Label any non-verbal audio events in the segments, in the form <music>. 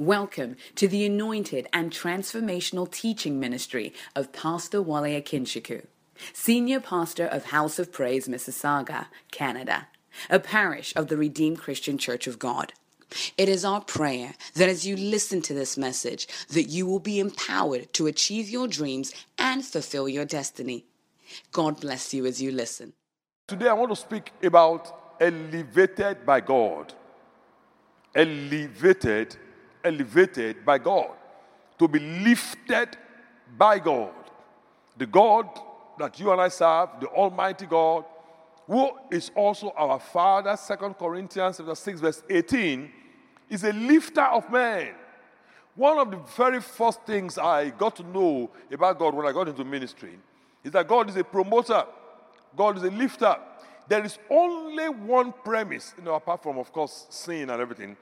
Welcome to the anointed and transformational teaching ministry of Pastor Wale Akinshiku, Senior Pastor of House of Praise, Mississauga, Canada, a parish of the Redeemed Christian Church of God. It is our prayer that as you listen to this message, that you will be empowered to achieve your dreams and fulfill your destiny. God bless you as you listen. Today I want to speak about elevated by God. Elevated, elevated by God. To be lifted by God. The God that you and I serve, the Almighty God, who is also our Father, 2 Corinthians chapter 6, verse 18, is a lifter of men. One of the very first things I got to know about God when I got into ministry is that God is a promoter, God is a lifter. There is only one premise, you know, apart from, of course, sin and everything,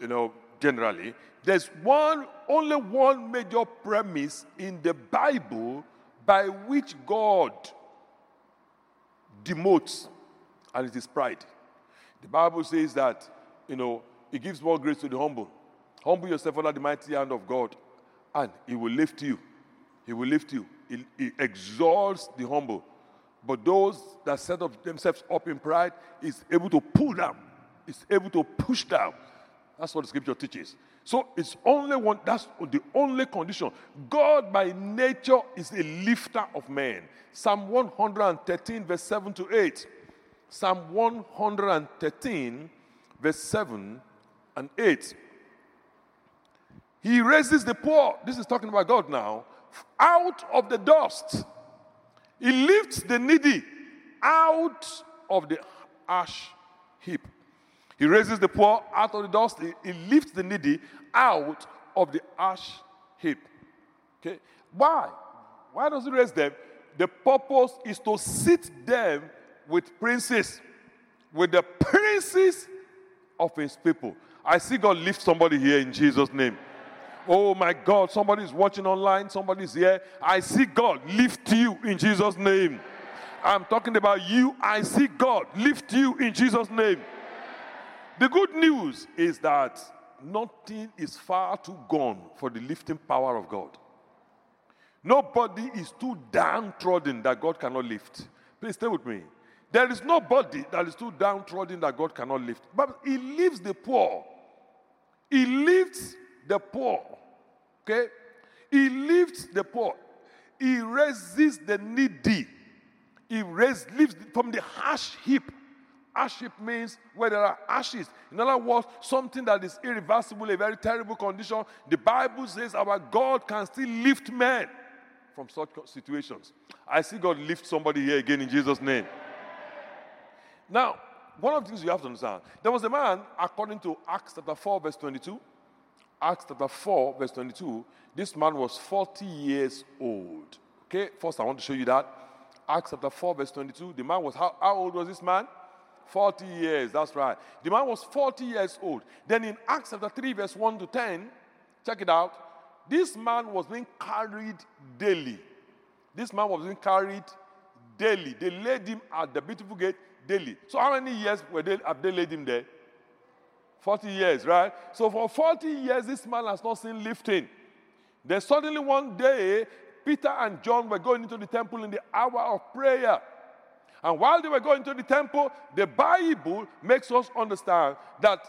you know, generally. There's one, only one major premise in the Bible by which God demotes, and it is pride. The Bible says that, you know, He gives more grace to the humble. Humble yourself under the mighty hand of God, and He will lift you. He will lift you. He, he exalts the humble. But those that set up themselves up in pride is able to pull down, is able to push down. That's what the scripture teaches. So it's only one, that's the only condition. God by nature is a lifter of men. Psalm 113, verse 7 to 8. Psalm 113, verse 7 and 8. He raises the poor, this is talking about God now, out of the dust. He lifts the needy out of the ash heap. He raises the poor out of the dust. He, he lifts the needy out of the ash heap. Okay? Why? Why does he raise them? The purpose is to sit them with princes, with the princes of his people. I see God lift somebody here in Jesus' name. Oh my God, somebody is watching online, somebody's here. I see God lift you in Jesus' name. I'm talking about you. I see God lift you in Jesus' name. The good news is that nothing is far too gone for the lifting power of God. Nobody is too downtrodden that God cannot lift. Please stay with me. There is nobody that is too downtrodden that God cannot lift. But He lifts the poor. He lifts the poor. Okay? He lifts the poor. He raises the needy. He raises, lifts from the harsh heap. Ash heap means where there are ashes. In other words, something that is irreversible, a very terrible condition. The Bible says our God can still lift men from such situations. I see God lift somebody here again in Jesus' name. Now, one of the things you have to understand there was a man, according to Acts chapter 4, verse 22. Acts chapter 4, verse 22. This man was 40 years old. Okay, first I want to show you that. Acts chapter 4, verse 22. The man was, how, how old was this man? 40 years, that's right. The man was 40 years old. Then in Acts chapter 3, verse 1 to 10, check it out. This man was being carried daily. This man was being carried daily. They laid him at the beautiful gate daily. So how many years were they, have they laid him there? 40 years, right? So for 40 years, this man has not seen lifting. Then suddenly one day, Peter and John were going into the temple in the hour of prayer. And while they were going to the temple, the Bible makes us understand that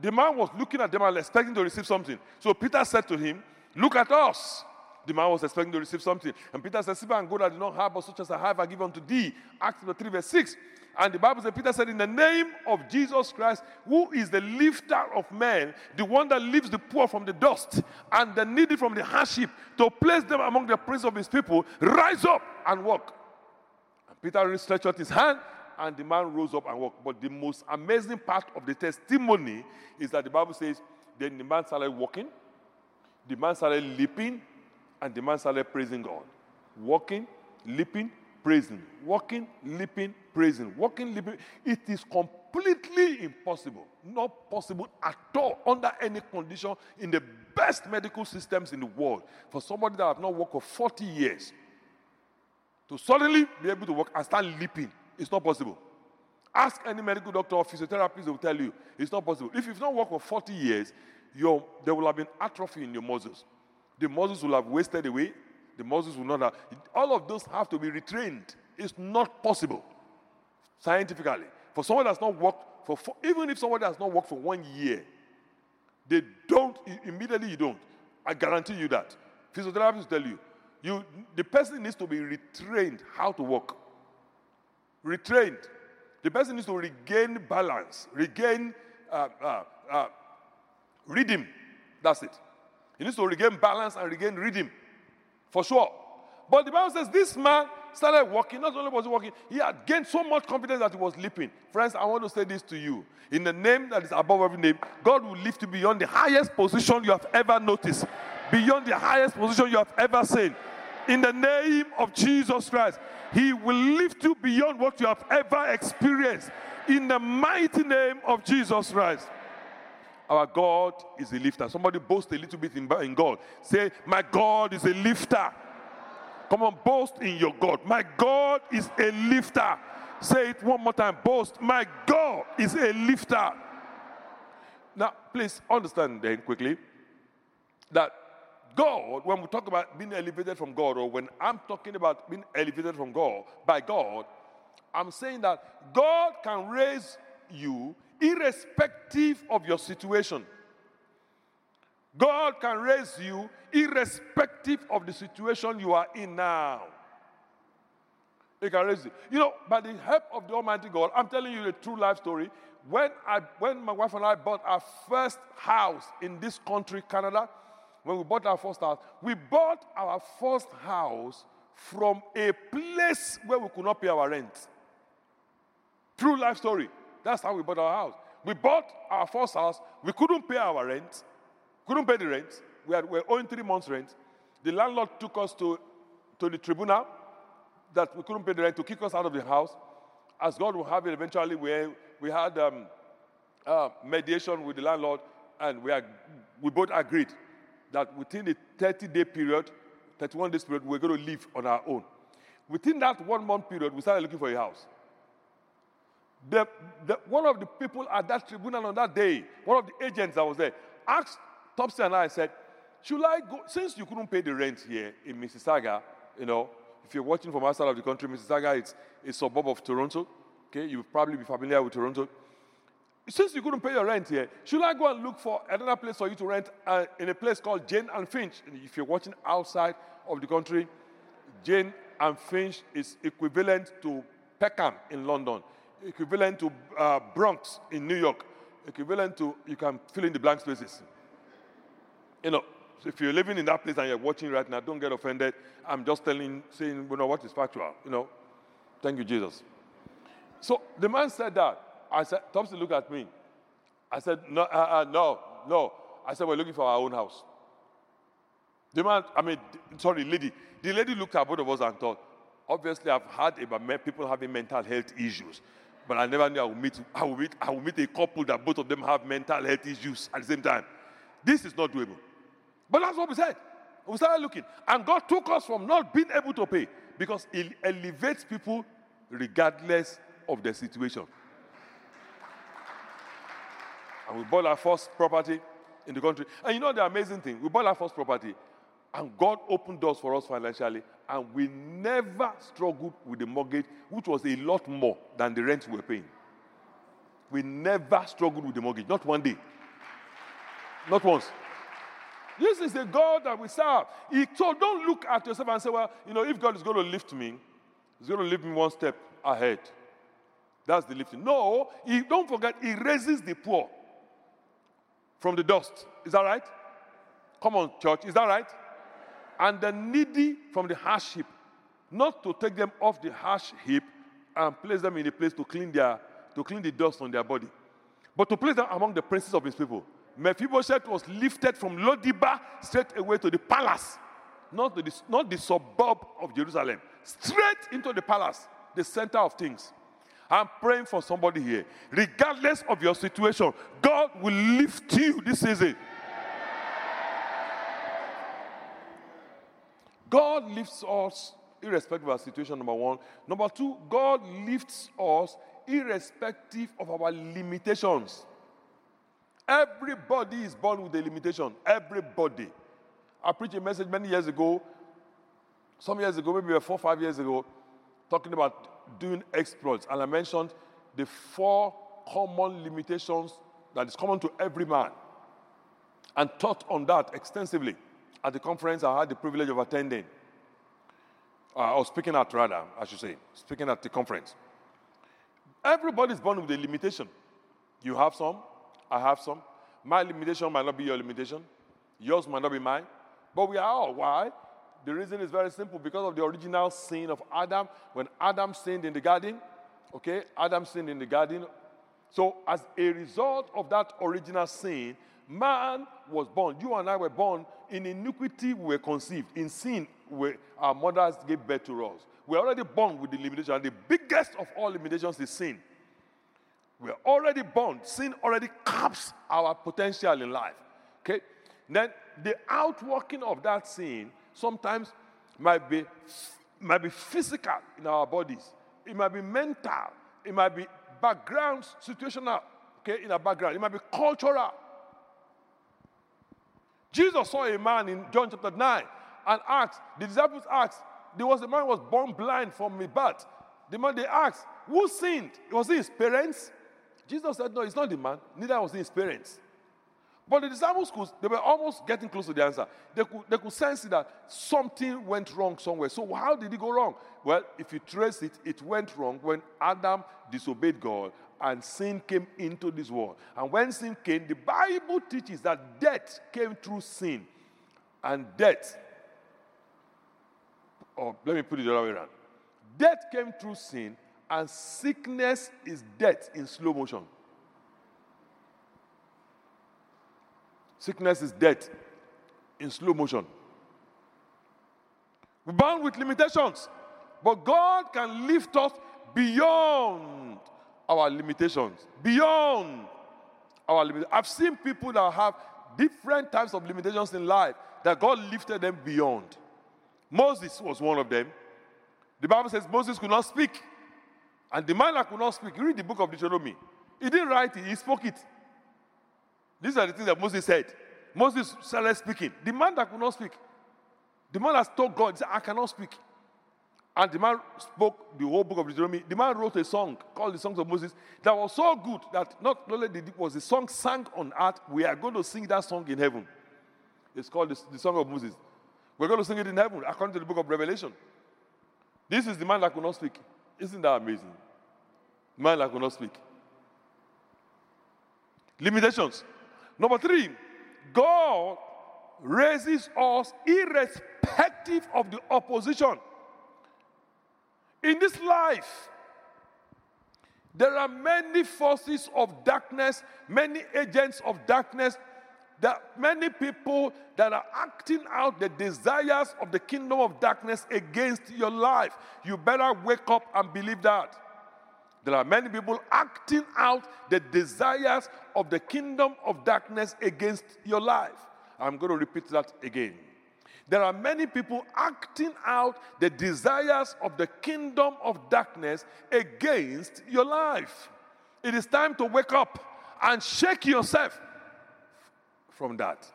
the man was looking at them and expecting to receive something. So Peter said to him, Look at us. The man was expecting to receive something. And Peter said, Silver and gold I do not have, but such as I have, I give unto thee. Acts 3, verse 6. And the Bible said, Peter said, In the name of Jesus Christ, who is the lifter of men, the one that lifts the poor from the dust and the needy from the hardship, to place them among the prince of his people, rise up and walk. Peter stretched out his hand, and the man rose up and walked. But the most amazing part of the testimony is that the Bible says, Then the man started walking, the man started leaping, and the man started praising God. Walking, leaping, praising. Walking, leaping, praising. Walking, leaping. It is completely impossible. Not possible at all under any condition in the best medical systems in the world for somebody that have not worked for 40 years to suddenly be able to walk and start leaping. It's not possible. Ask any medical doctor or physiotherapist, they will tell you it's not possible. If you've not worked for 40 years, your, there will have been atrophy in your muscles. The muscles will have wasted away. The muscles will not have. All of those have to be retrained. It's not possible scientifically. For someone that's not worked for, for even if someone has not worked for one year, they don't immediately you don't. I guarantee you that. Physiotherapists tell you, you the person needs to be retrained how to walk. Retrained. The person needs to regain balance, regain uh, uh, uh, rhythm. That's it. He needs to regain balance and regain rhythm, for sure. But the Bible says this man started walking. Not only was he walking, he had gained so much confidence that he was leaping. Friends, I want to say this to you. In the name that is above every name, God will lift you beyond the highest position you have ever noticed, beyond the highest position you have ever seen. In the name of Jesus Christ, He will lift you beyond what you have ever experienced. In the mighty name of Jesus Christ. Our God is a lifter. Somebody boast a little bit in, God. Say, My God is a lifter. Come on, boast in your God. My God is a lifter. Say it one more time. Boast. My God is a lifter. Now, please understand then quickly that God, when we talk about being elevated from God, or when I'm talking about being elevated from God by God, I'm saying that God can raise you irrespective of your situation. God can raise you irrespective of the situation you are in now. He can raise you. You know, by the help of the Almighty God, I'm telling you a true life story. When, I, when my wife and I bought our first house in this country, Canada, when we bought our first house, we bought our first house from a place where we could not pay our rent. True life story. That's how we bought our house. We bought our first house. We couldn't pay our rent. Couldn't pay the rent. We, had, we were owing three months' rent. The landlord took us to, to the tribunal that we couldn't pay the rent to kick us out of the house. As God will have it, eventually we, we had um, uh, mediation with the landlord, and we, we both agreed that within a 30 day period, 31 days period, we're going to live on our own. Within that one month period, we started looking for a house. The, the, one of the people at that tribunal on that day, one of the agents that was there, asked Topsy and I, said, Should I go? Since you couldn't pay the rent here in Mississauga, you know, if you're watching from outside of the country, Mississauga is a suburb of Toronto. Okay, you'll probably be familiar with Toronto. Since you couldn't pay your rent here, should I go and look for another place for you to rent uh, in a place called Jane and Finch? If you're watching outside of the country, Jane and Finch is equivalent to Peckham in London, equivalent to uh, Bronx in New York, equivalent to, you can fill in the blank spaces. You know, so if you're living in that place and you're watching right now, don't get offended. I'm just telling, saying, you know, what is factual, you know. Thank you, Jesus. So the man said that. I said, Thompson looked at me. I said, no, uh, uh, no, no. I said, we're looking for our own house. The man, I mean, sorry, lady. The lady looked at both of us and thought, obviously, I've heard about people having mental health issues, but I never knew I would meet, I would meet, I would meet a couple that both of them have mental health issues at the same time. This is not doable. But that's what we said. We started looking. And God took us from not being able to pay because He elevates people regardless of their situation. And we bought our first property in the country. And you know the amazing thing? We bought our first property, and God opened doors for us financially, and we never struggled with the mortgage, which was a lot more than the rent we were paying. We never struggled with the mortgage, not one day. Not once. This is the God that we serve. He, told, don't look at yourself and say, well, you know, if God is going to lift me, He's going to lift me one step ahead. That's the lifting. No, he, don't forget, He raises the poor from the dust. Is that right? Come on, church. Is that right? And the needy from the harsh heap. Not to take them off the harsh heap and place them in a place to clean their to clean the dust on their body, but to place them among the princes of his people. Mephibosheth was lifted from Lodebar straight away to the palace, not the, not the suburb of Jerusalem, straight into the palace, the center of things. I'm praying for somebody here. Regardless of your situation, God will lift you this season. God lifts us irrespective of our situation, number one. Number two, God lifts us irrespective of our limitations. Everybody is born with a limitation. Everybody. I preached a message many years ago, some years ago, maybe four, five years ago, talking about doing exploits. And I mentioned the four common limitations that is common to every man and taught on that extensively at the conference I had the privilege of attending. Uh, or speaking at, rather, I should say, speaking at the conference. Everybody is born with a limitation. You have some, I have some. My limitation might not be your limitation, yours might not be mine, but we are all. Why? The reason is very simple because of the original sin of Adam. When Adam sinned in the garden, okay, Adam sinned in the garden. So, as a result of that original sin, man was born. You and I were born in iniquity, we were conceived. In sin, we, our mothers gave birth to us. We're already born with the limitation. And the biggest of all limitations is sin. We're already born. Sin already caps our potential in life. Okay? Then the outworking of that sin sometimes might be, might be physical in our bodies. It might be mental. It might be background, situational, okay, in our background. It might be cultural. Jesus saw a man in John chapter 9 and asked, the disciples asked, there was a man was born blind from his birth. The man they asked, who sinned? Was it his parents? Jesus said, no, it's not the man, neither was it his parents. But the disciples could, they were almost getting close to the answer. They could, they could sense that something went wrong somewhere. So, how did it go wrong? Well, if you trace it, it went wrong when Adam disobeyed God and sin came into this world. And when sin came, the Bible teaches that death came through sin. And death, or let me put it the other way around death came through sin, and sickness is death in slow motion. Sickness is death in slow motion. We're bound with limitations, but God can lift us beyond our limitations. Beyond our limitations. I've seen people that have different types of limitations in life that God lifted them beyond. Moses was one of them. The Bible says Moses could not speak. And the man that could not speak, read the book of Deuteronomy. He didn't write it, he spoke it. These are the things that Moses said. Moses started speaking. The man that could not speak, the man that told God, said, I cannot speak. And the man spoke the whole book of Deuteronomy. The man wrote a song called the Songs of Moses that was so good that not only did it was the song sang on earth, we are going to sing that song in heaven. It's called the, the Song of Moses. We're going to sing it in heaven according to the book of Revelation. This is the man that could not speak. Isn't that amazing? The man that could not speak. Limitations. Number three, God raises us irrespective of the opposition. In this life, there are many forces of darkness, many agents of darkness, are many people that are acting out the desires of the kingdom of darkness against your life. You better wake up and believe that. There are many people acting out the desires of the kingdom of darkness against your life. I'm going to repeat that again. There are many people acting out the desires of the kingdom of darkness against your life. It is time to wake up and shake yourself from that.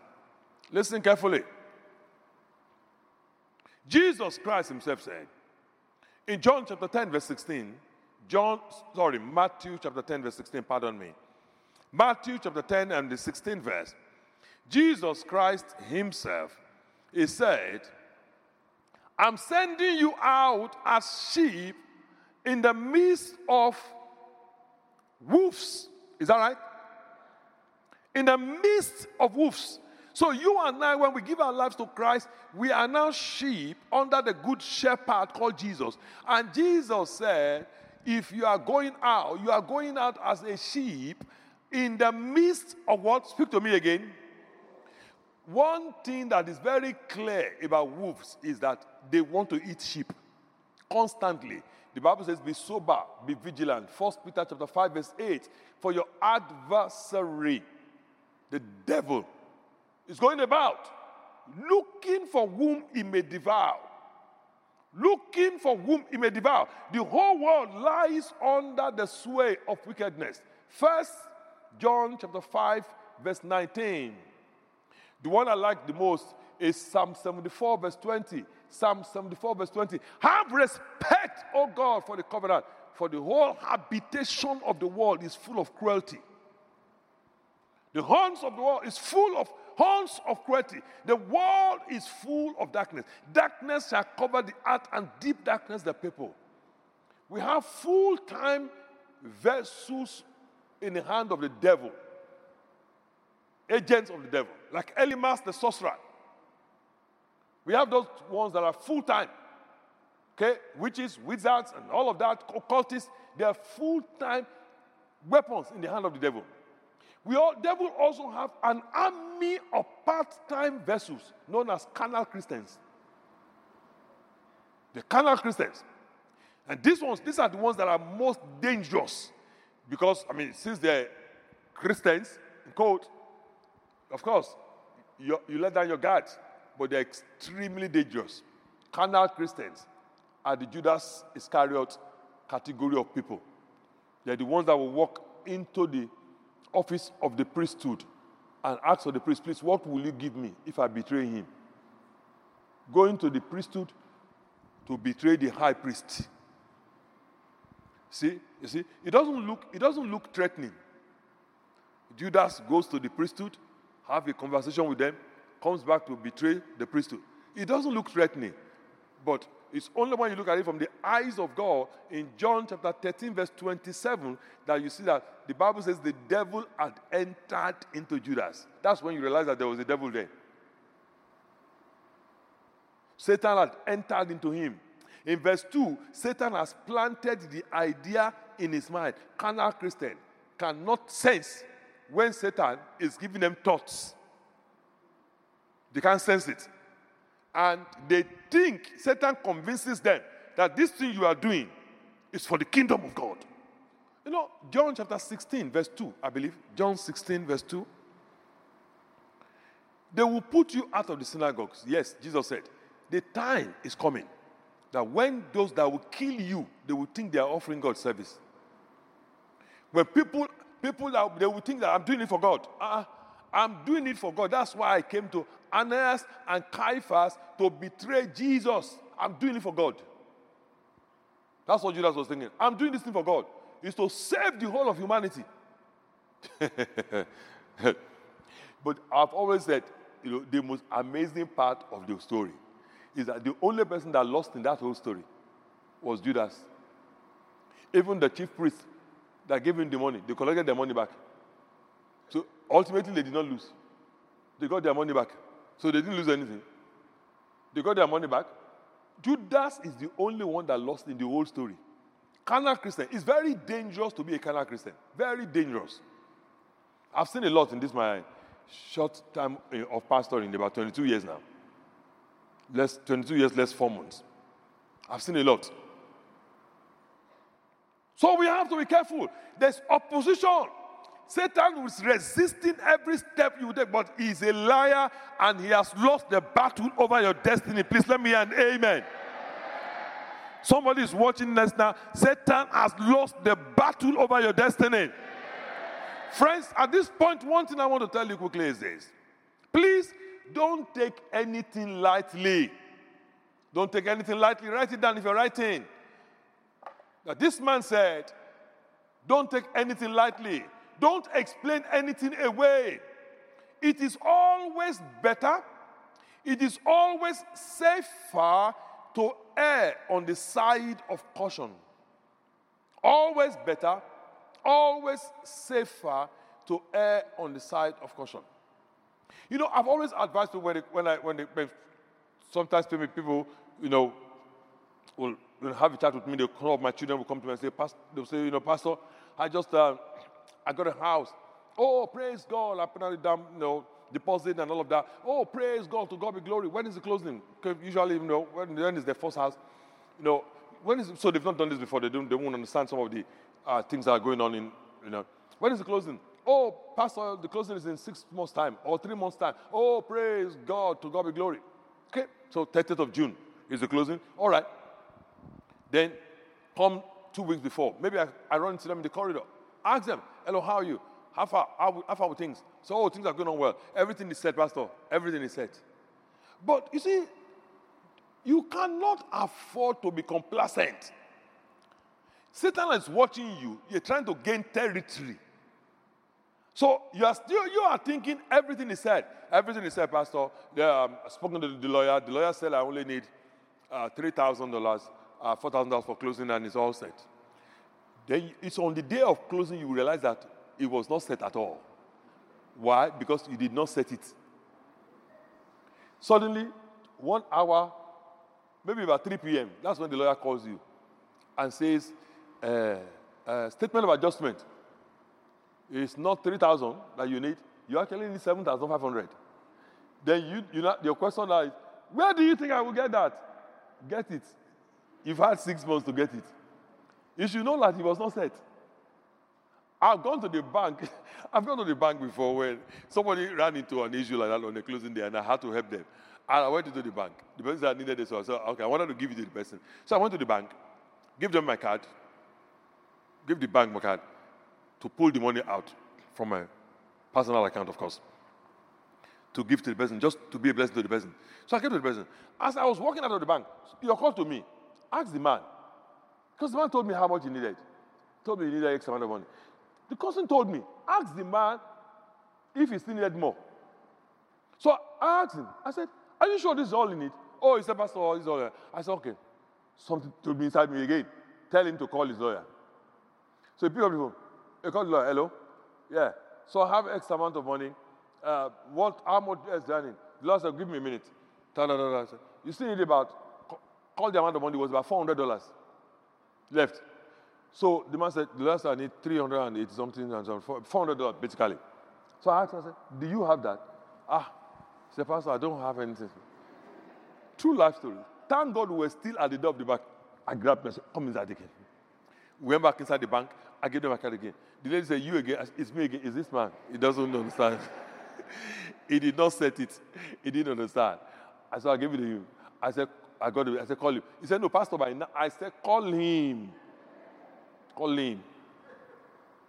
Listen carefully. Jesus Christ himself said in John chapter 10, verse 16, John, sorry, Matthew chapter 10, verse 16, pardon me. Matthew chapter 10 and the 16th verse. Jesus Christ himself, he said, I'm sending you out as sheep in the midst of wolves. Is that right? In the midst of wolves. So you and I, when we give our lives to Christ, we are now sheep under the good shepherd called Jesus. And Jesus said, if you are going out, you are going out as a sheep in the midst of what? Speak to me again. One thing that is very clear about wolves is that they want to eat sheep constantly. The Bible says, Be sober, be vigilant. First Peter chapter 5, verse 8. For your adversary, the devil, is going about looking for whom he may devour looking for whom he may devour. The whole world lies under the sway of wickedness. First John chapter 5, verse 19. The one I like the most is Psalm 74, verse 20. Psalm 74, verse 20. Have respect, O God, for the covenant, for the whole habitation of the world is full of cruelty. The horns of the world is full of horns of cruelty. The world is full of darkness. Darkness shall cover the earth, and deep darkness the people. We have full time vessels in the hand of the devil, agents of the devil, like Elymas the sorcerer. We have those ones that are full time, okay, witches, wizards, and all of that, occultists. They are full time weapons in the hand of the devil. We all, devil also have an army of part-time vessels known as carnal Christians. The carnal Christians. And these ones, these are the ones that are most dangerous. Because, I mean, since they're Christians, in quote, of course, you, you let down your guard, but they're extremely dangerous. Carnal Christians are the Judas Iscariot category of people. They're the ones that will walk into the office of the priesthood and ask for the priest, please, what will you give me if I betray him? Going to the priesthood to betray the high priest. See, you see, it doesn't look, it doesn't look threatening. Judas goes to the priesthood, have a conversation with them, comes back to betray the priesthood. It doesn't look threatening, but it's only when you look at it from the eyes of God in John chapter 13, verse 27, that you see that the Bible says the devil had entered into Judas. That's when you realize that there was a devil there. Satan had entered into him. In verse 2, Satan has planted the idea in his mind. Carnal Christian cannot sense when Satan is giving them thoughts. They can't sense it and they think, Satan convinces them that this thing you are doing is for the kingdom of God. You know, John chapter 16, verse 2, I believe. John 16, verse 2. They will put you out of the synagogues. Yes, Jesus said, the time is coming that when those that will kill you, they will think they are offering God service. When people, people that they will think that I'm doing it for God. Uh-uh. I'm doing it for God. That's why I came to Ananias and Caiaphas to betray Jesus. I'm doing it for God. That's what Judas was thinking. I'm doing this thing for God. It's to save the whole of humanity. <laughs> but I've always said, you know, the most amazing part of the story is that the only person that lost in that whole story was Judas. Even the chief priest that gave him the money, they collected their money back. So ultimately, they did not lose. They got their money back. So they didn't lose anything. They got their money back. Judas is the only one that lost in the whole story. Carnal Christian. It's very dangerous to be a carnal Christian. Very dangerous. I've seen a lot in this my short time eh, of pastoring, about 22 years now. Less 22 years, less four months. I've seen a lot. So we have to be careful. There's opposition. Satan is resisting every step you take, but he's a liar and he has lost the battle over your destiny. Please let me an amen. Somebody is watching this now. Satan has lost the battle over your destiny. Friends, at this point, one thing I want to tell you quickly is this. Please don't take anything lightly. Don't take anything lightly. Write it down if you're writing. Now, this man said, Don't take anything lightly. Don't explain anything away. It is always better, it is always safer to err on the side of caution. Always better, always safer to err on the side of caution. You know, I've always advised people when, when I when, they, when sometimes people, you know, will, will have a chat with me. They call up my children will come to me and say, Pastor, they'll say, you know, Pastor, I just uh, I got a house. Oh, praise God. I put on the down, you know, deposit and all of that. Oh, praise God. To God be glory. When is the closing? Usually, you know, when, when is their first house? You know, when is so they've not done this before. They don't. They won't understand some of the uh, things that are going on in. You know, when is the closing? Oh, Pastor, the closing is in six months' time or three months' time. Oh, praise God. To God be glory. Okay. So 30th of June is the closing. All right. Then come two weeks before. Maybe I, I run into them in the corridor. Ask them, hello, how are you? How far? How, how far things? So, oh, things are going on well. Everything is set, Pastor. Everything is set. But you see, you cannot afford to be complacent. Satan is watching you. You're trying to gain territory. So you are still you are thinking everything is said. Everything is said, Pastor. Yeah, um, I've spoken to the lawyer. The lawyer said I only need uh, three thousand dollars, uh, four thousand dollars for closing, and it's all set. Then it's on the day of closing you realize that it was not set at all. Why? Because you did not set it. Suddenly, one hour, maybe about 3 p.m., that's when the lawyer calls you and says, uh, uh, statement of adjustment is not 3,000 that you need. You actually need 7,500. Then you, you know, your question now is, where do you think I will get that? Get it. You've had six months to get it. You should know that it was not set. I've gone to the bank. <laughs> I've gone to the bank before when somebody ran into an issue like that on the closing day, and I had to help them. And I went into the bank. The person I needed this, so I said, okay, I wanted to give it to the person. So I went to the bank, give them my card, give the bank my card to pull the money out from my personal account, of course, to give to the person, just to be a blessing to the person. So I came to the person. As I was walking out of the bank, he called to me. Ask the man. Because the man told me how much he needed. He Told me he needed X amount of money. The cousin told me, ask the man if he still needed more. So I asked him, I said, Are you sure this is all in it? Oh, he said, Pastor, this is all. I said, Okay. Something told me inside me again. Tell him to call his lawyer. So he picked up the phone. He called the lawyer. Hello? Yeah. So I have X amount of money. Uh, what, how much is done? The lawyer said, Give me a minute. You still need about, call the amount of money it was about $400 left. So the man said, the last I need 380 something and so $400 basically. So I asked him, I said, do you have that? Ah, he said, Pastor, I don't have anything. True life story. Thank God we were still at the door of the bank. I grabbed him and said, come inside again. We went back inside the bank. I gave them my card again. The lady said, you again. It's me again. Is this man? He doesn't understand. <laughs> he did not set it. He didn't understand. I said, I'll give it to you. I said, I got. I said, call him. He said, no, Pastor, by now. I said, call him. Call him.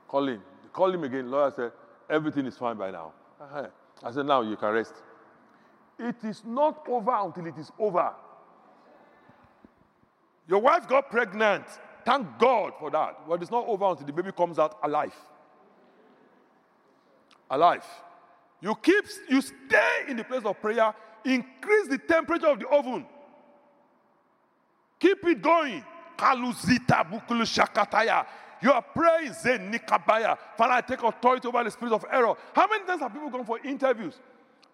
Call him. Call him again. Lawyer said, everything is fine by now. Uh-huh. I said, now you can rest. It is not over until it is over. Your wife got pregnant. Thank God for that. But it's not over until the baby comes out alive. Alive. You keep, you stay in the place of prayer, increase the temperature of the oven. Keep it going. Kaluzita bukulu shakataya. You are praying, Nikabaya. Father, I take authority over the spirit of error. How many times have people gone for interviews?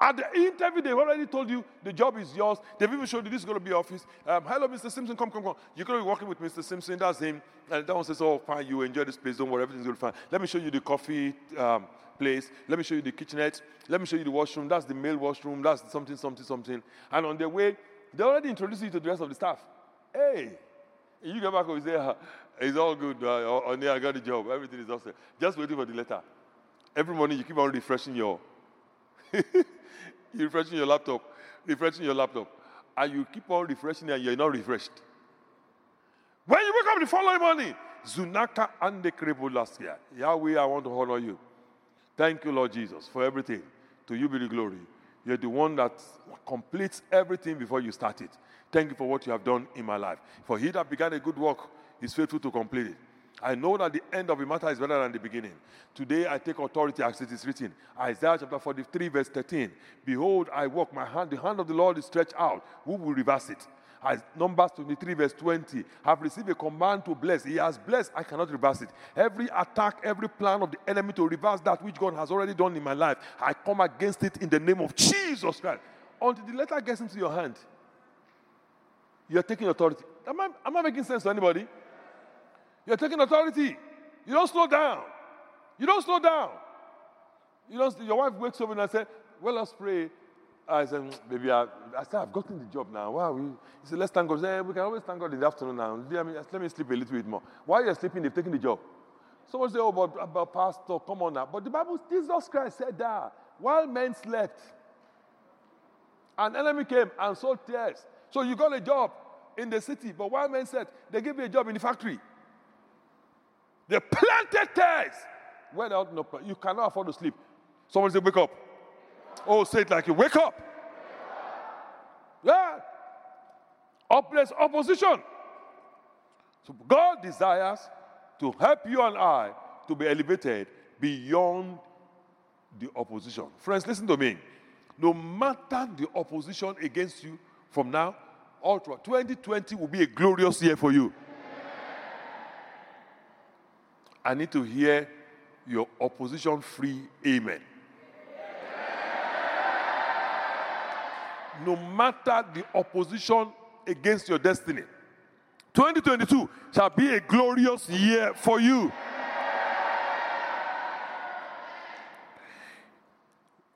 At the interview, they've already told you the job is yours. They've even showed you this is going to be office. Um, hello, Mr. Simpson, come, come, come. You're going to be working with Mr. Simpson. That's him. And that one says, oh, fine, you enjoy this place. Don't worry, everything's going to be fine. Let me show you the coffee um, place. Let me show you the kitchenette. Let me show you the washroom. That's the male washroom. That's something, something, something. And on their way, they already introduced you to the rest of the staff. Hey, you get back and say, ah, it's all good. Uh, on there, I got the job. Everything is awesome. Just waiting for the letter. Every morning, you keep on refreshing your, <laughs> you're refreshing your laptop, refreshing your laptop, and you keep on refreshing and you're not refreshed. When you wake up the following morning, Zunaka and the last year. Yahweh, I want to honor you. Thank you, Lord Jesus, for everything. To you be the glory. You're the one that completes everything before you start it. Thank you for what you have done in my life. For he that began a good work is faithful to complete it. I know that the end of the matter is better than the beginning. Today I take authority as it is written. Isaiah chapter 43, verse 13. Behold, I walk, my hand, the hand of the Lord is stretched out. Who will reverse it? As Numbers 23, verse 20, have received a command to bless. He has blessed, I cannot reverse it. Every attack, every plan of the enemy to reverse that which God has already done in my life, I come against it in the name of Jesus Christ. Until the letter gets into your hand, you're taking authority. Am I, am I making sense to anybody? You're taking authority. You don't slow down. You don't slow down. You don't, your wife wakes up and I say, Well, let's pray. I said, mm, Baby, I, I said, I've gotten the job now. Wow. He said, Let's thank God. Said, we can always thank God in the afternoon now. Let me, let me sleep a little bit more. While you're sleeping, they've taken the job. Someone say, Oh, but, but Pastor, come on now. But the Bible, Jesus Christ said that while men slept, an enemy came and sowed tares. So you got a job in the city, but one man said they gave you a job in the factory. They planted When out, no, you cannot afford to sleep. Someone say, wake up. Oh, say it like you wake up. Yeah. Hopeless opposition. So God desires to help you and I to be elevated beyond the opposition. Friends, listen to me. No matter the opposition against you from now, through 2020 will be a glorious year for you. I need to hear your opposition free amen. No matter the opposition against your destiny, 2022 shall be a glorious year for you.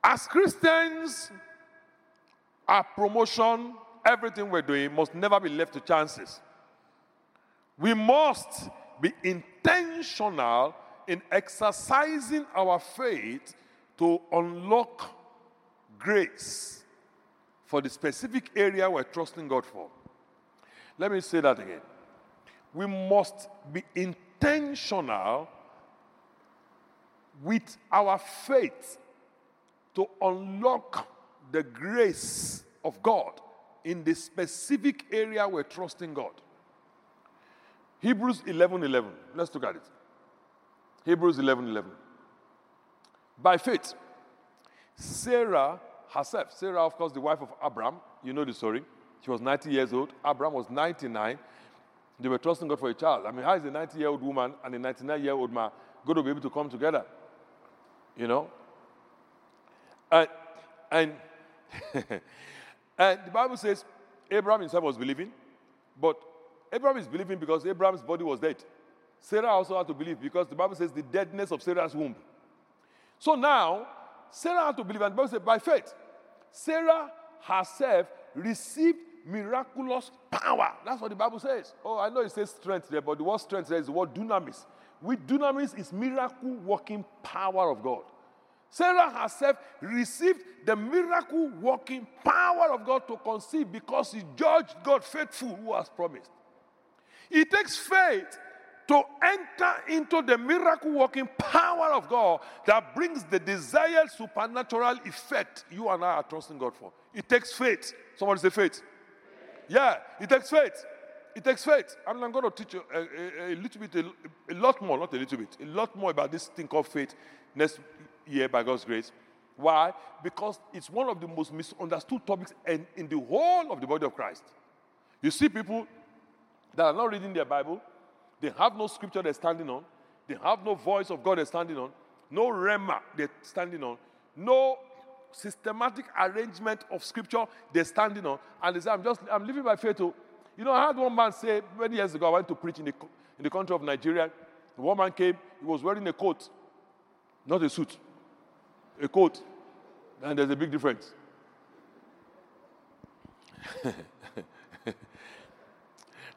As Christians, our promotion, everything we're doing must never be left to chances. We must be intentional in exercising our faith to unlock grace for the specific area we're trusting God for. Let me say that again. We must be intentional with our faith to unlock the grace of God in the specific area we're trusting God. Hebrews 11 11. Let's look at it. Hebrews 11 11. By faith, Sarah herself, Sarah, of course, the wife of Abraham, you know the story. She was 90 years old. Abraham was 99. They were trusting God for a child. I mean, how is a 90 year old woman and a 99 year old man going to be able to come together? You know? And, and, <laughs> and the Bible says Abraham himself was believing, but Abraham is believing because Abraham's body was dead. Sarah also had to believe because the Bible says the deadness of Sarah's womb. So now, Sarah had to believe, and the Bible says by faith, Sarah herself received miraculous power. That's what the Bible says. Oh, I know it says strength there, but the word strength there is the word dunamis. With dunamis is miracle working power of God. Sarah herself received the miracle working power of God to conceive because she judged God faithful who has promised. It takes faith to enter into the miracle working power of God that brings the desired supernatural effect you and I are trusting God for. It takes faith. Somebody say faith. Yeah, it takes faith. It takes faith. And I'm going to teach you a, a, a little bit, a, a, lot more, not a little bit, a lot more about this thing called faith next year by God's grace. Why? Because it's one of the most misunderstood topics in, in the whole of the body of Christ. You see people that are not reading their Bible, they have no scripture they're standing on, they have no voice of God they're standing on, no rhema they're standing on, no systematic arrangement of scripture they're standing on, and they say, I'm just I'm living by faith. Oh. You know, I had one man say many years ago, I went to preach in the, in the country of Nigeria. The one man came, he was wearing a coat, not a suit, a coat. And there's a big difference. <laughs>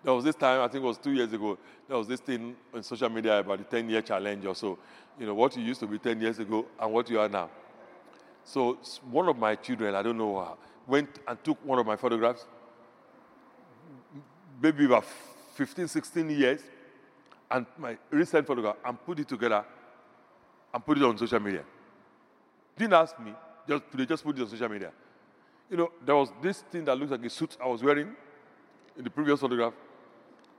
There was this time, I think it was two years ago, there was this thing on social media about the 10 year challenge or so. You know, what you used to be 10 years ago and what you are now. So one of my children, I don't know how, went and took one of my photographs, maybe about 15, 16 years, and my recent photograph, and put it together and put it on social media. Didn't ask me, just they just put it on social media. You know, there was this thing that looks like a suit I was wearing in the previous photograph.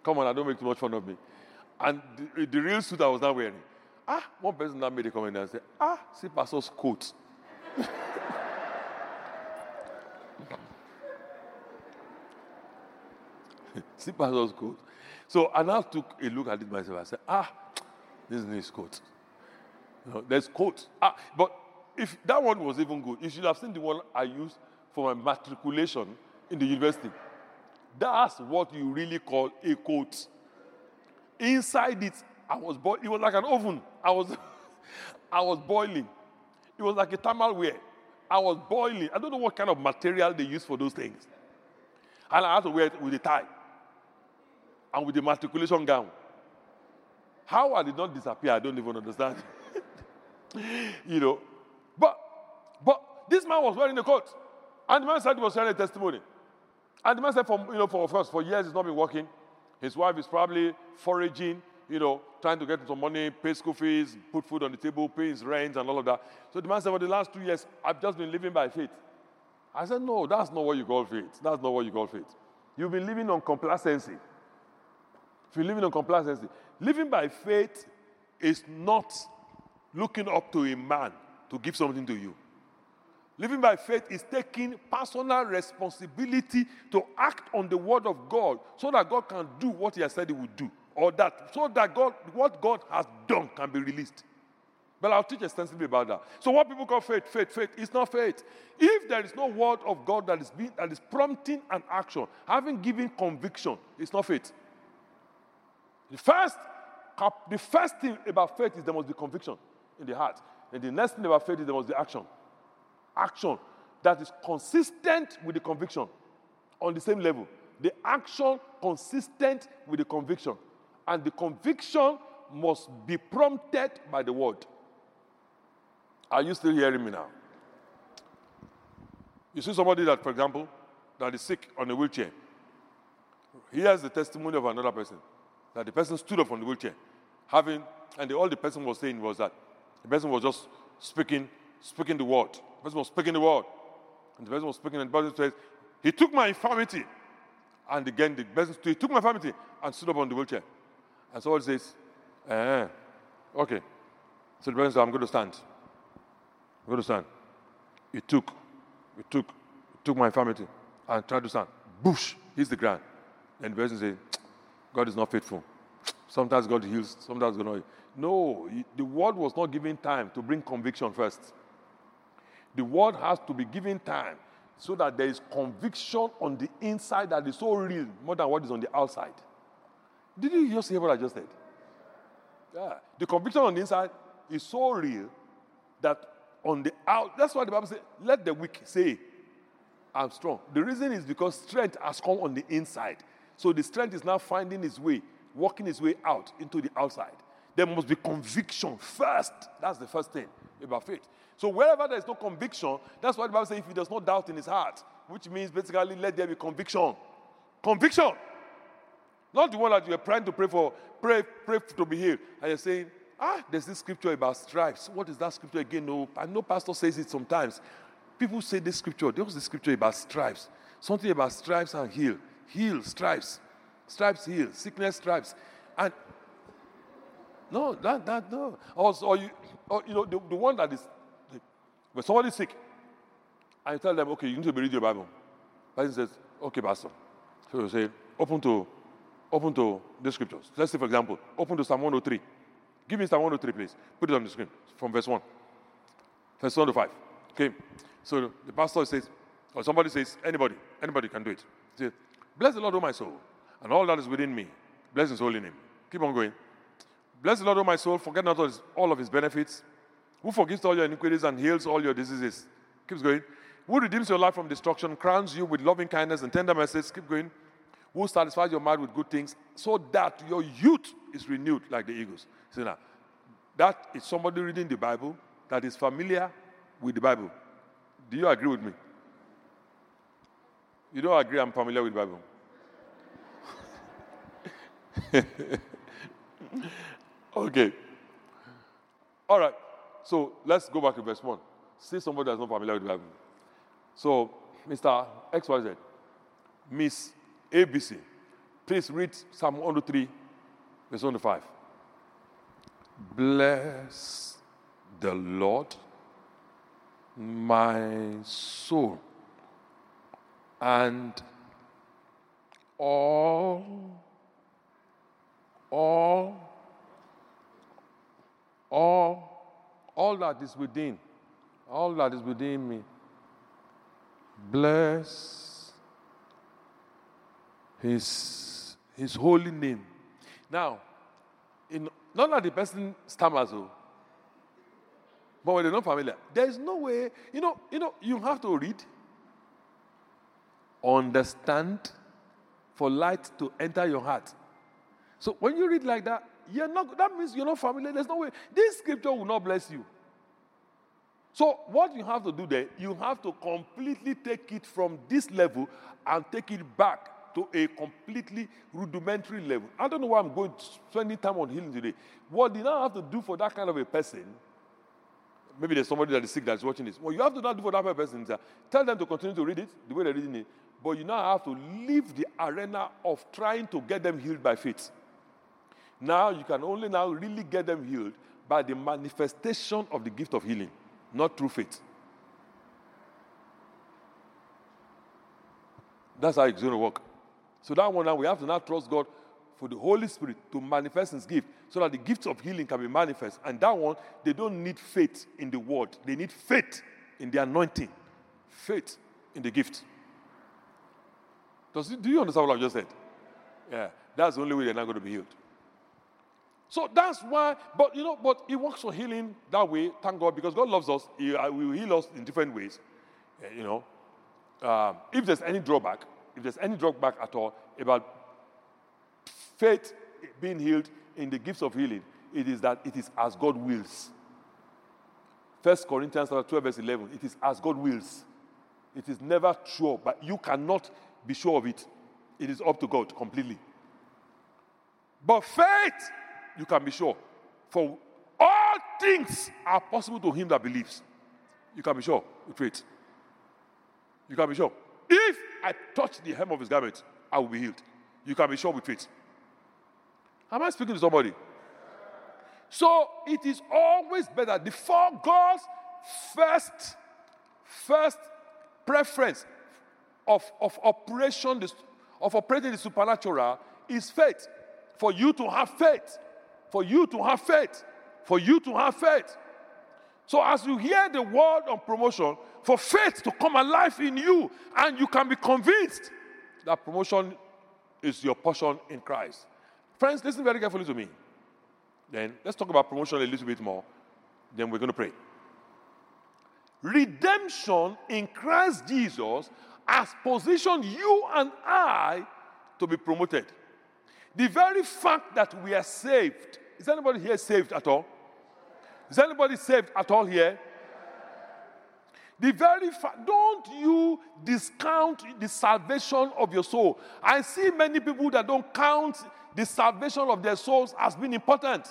Come on, I don't make too much fun of me. And the, the real suit I was now wearing. Ah, one person now made a comment and said, Ah, see Pastor's coat. <laughs> see Pastor's coat. So I now took a look at it myself. I said, Ah, this is his coat. You know, there's coat. Ah, but if that one was even good, you should have seen the one I used for my matriculation in the university. That's what you really call a coat. Inside it, I was boiling. It was like an oven. I was, <laughs> I was boiling. It was like a thermal wear. I was boiling. I don't know what kind of material they use for those things. And I had to wear it with a tie and with the matriculation gown. How I did not disappear, I don't even understand. <laughs> you know. But but this man was wearing a coat. And the man said he was sharing a testimony. And the man said, for, you know, for, of course, for years he's not been working. His wife is probably foraging, you know, trying to get some money, pay school fees, put food on the table, pay his rent, and all of that. So the man said, For the last two years, I've just been living by faith. I said, No, that's not what you call faith. That's not what you call faith. You've been living on complacency. If you're living on complacency, living by faith is not looking up to a man to give something to you. Living by faith is taking personal responsibility to act on the word of God so that God can do what He has said He would do, or that so that God, what God has done can be released. But I'll teach extensively about that. So, what people call faith, faith, faith, is not faith. If there is no word of God that is being, that is prompting an action, having given conviction, it's not faith. The first, the first thing about faith is there must be conviction in the heart. And the next thing about faith is there must be action. Action that is consistent with the conviction on the same level. The action consistent with the conviction. And the conviction must be prompted by the word. Are you still hearing me now? You see somebody that, for example, that is sick on a wheelchair. Here's the testimony of another person that the person stood up on the wheelchair, having, and all the person was saying was that the person was just speaking, speaking the word. The person was speaking the word. And the person was speaking, and the person says, He took my infirmity. And again, the person he took my infirmity and stood up on the wheelchair. And so somebody says, eh, okay. So the person says, I'm going to stand. I'm going to stand. He took, he took, he took my infirmity and tried to stand. Boosh, hits the ground. And the person says, God is not faithful. Sometimes God heals, sometimes God not. No, the word was not given time to bring conviction first. The word has to be given time so that there is conviction on the inside that is so real more than what is on the outside. Did you just hear what I just said? Yeah. The conviction on the inside is so real that on the out, that's why the Bible says, let the weak say, I'm strong. The reason is because strength has come on the inside. So the strength is now finding its way, working its way out into the outside. There must be conviction first. That's the first thing about faith. So wherever there is no conviction, that's why the Bible says if he does not doubt in his heart, which means basically let there be conviction. Conviction. Not the one that you are praying to pray for, pray, pray to be healed. And you're saying, ah, there's this scripture about stripes. What is that scripture again? No, I know pastor says it sometimes. People say this scripture. There's the scripture about stripes. Something about stripes and heal heal, stripes. Stripes heal, sickness stripes. And no, that, that, no. Also, or you, or, you know, the, the one that is, when somebody's sick, I tell them, okay, you need to read your Bible. Person says, okay, Pastor. So you say, open to, open to the scriptures. Let's say, for example, open to Psalm 103. Give me Psalm 103, please. Put it on the screen from verse 1. Verse 1 to 5. Okay. So the pastor says, or somebody says, anybody, anybody can do it. He says, Bless the Lord, O my soul, and all that is within me. Bless his holy name. Keep on going. Bless the Lord, O my soul, forget not all of his benefits, who forgives all your iniquities and heals all your diseases. Keeps going. Who redeems your life from destruction, crowns you with loving kindness and tender mercies. Keep going. Who satisfies your mind with good things, so that your youth is renewed like the eagles. See now, that is somebody reading the Bible that is familiar with the Bible. Do you agree with me? You don't agree I'm familiar with Bible? <laughs> okay. All right. So let's go back to verse 1. See somebody that's not familiar with the Bible. So, Mr. XYZ, Miss ABC, please read Psalm 103, verse 1 to 5. Bless the Lord, my soul and all, all, all, all that is within, all that is within me, bless his, his holy name. Now, in, not that the person stammers, oh, but when they're not familiar, there is no way, you know, you know, you have to read understand for light to enter your heart. So when you read like that, you're not that means you're not familiar. There's no way. This scripture will not bless you. So what you have to do there, you have to completely take it from this level and take it back to a completely rudimentary level. I don't know why I'm going spending time on healing today. What you now have to do for that kind of a person, maybe there's somebody that is sick that's watching this. What you have to now do for that kind of person is tell them to continue to read it the way they're reading it, but you now have to leave the arena of trying to get them healed by faith. Now you can only now really get them healed by the manifestation of the gift of healing, not through faith. That's how it's going to work. So that one now we have to now trust God for the Holy Spirit to manifest His gift, so that the gifts of healing can be manifest. And that one, they don't need faith in the word; they need faith in the anointing, faith in the gift. Does do you understand what I've just said? Yeah, that's the only way they're not going to be healed. So that's why, but you know, but it works for healing that way. Thank God, because God loves us. He uh, will heal us in different ways. Uh, you know, um, if there's any drawback, if there's any drawback at all about faith being healed in the gifts of healing, it is that it is as God wills. First Corinthians 12, verse 11. It is as God wills. It is never sure, but you cannot be sure of it. It is up to God completely. But faith, you can be sure. For all things are possible to him that believes. You can be sure with faith. You can be sure. If I touch the hem of his garment, I will be healed. You can be sure with faith. Am I speaking to somebody? So it is always better. Before God's first, first preference of, of operation, of operating the supernatural is faith. For you to have faith. For you to have faith. For you to have faith. So as you hear the word of promotion, for faith to come alive in you, and you can be convinced that promotion is your portion in Christ. Friends, listen very carefully to me. Then let's talk about promotion a little bit more. Then we're going to pray. Redemption in Christ Jesus has positioned you and I to be promoted. The very fact that we are saved, is anybody here saved at all? Is anybody saved at all here? The very don't you discount the salvation of your soul. I see many people that don't count the salvation of their souls as being important.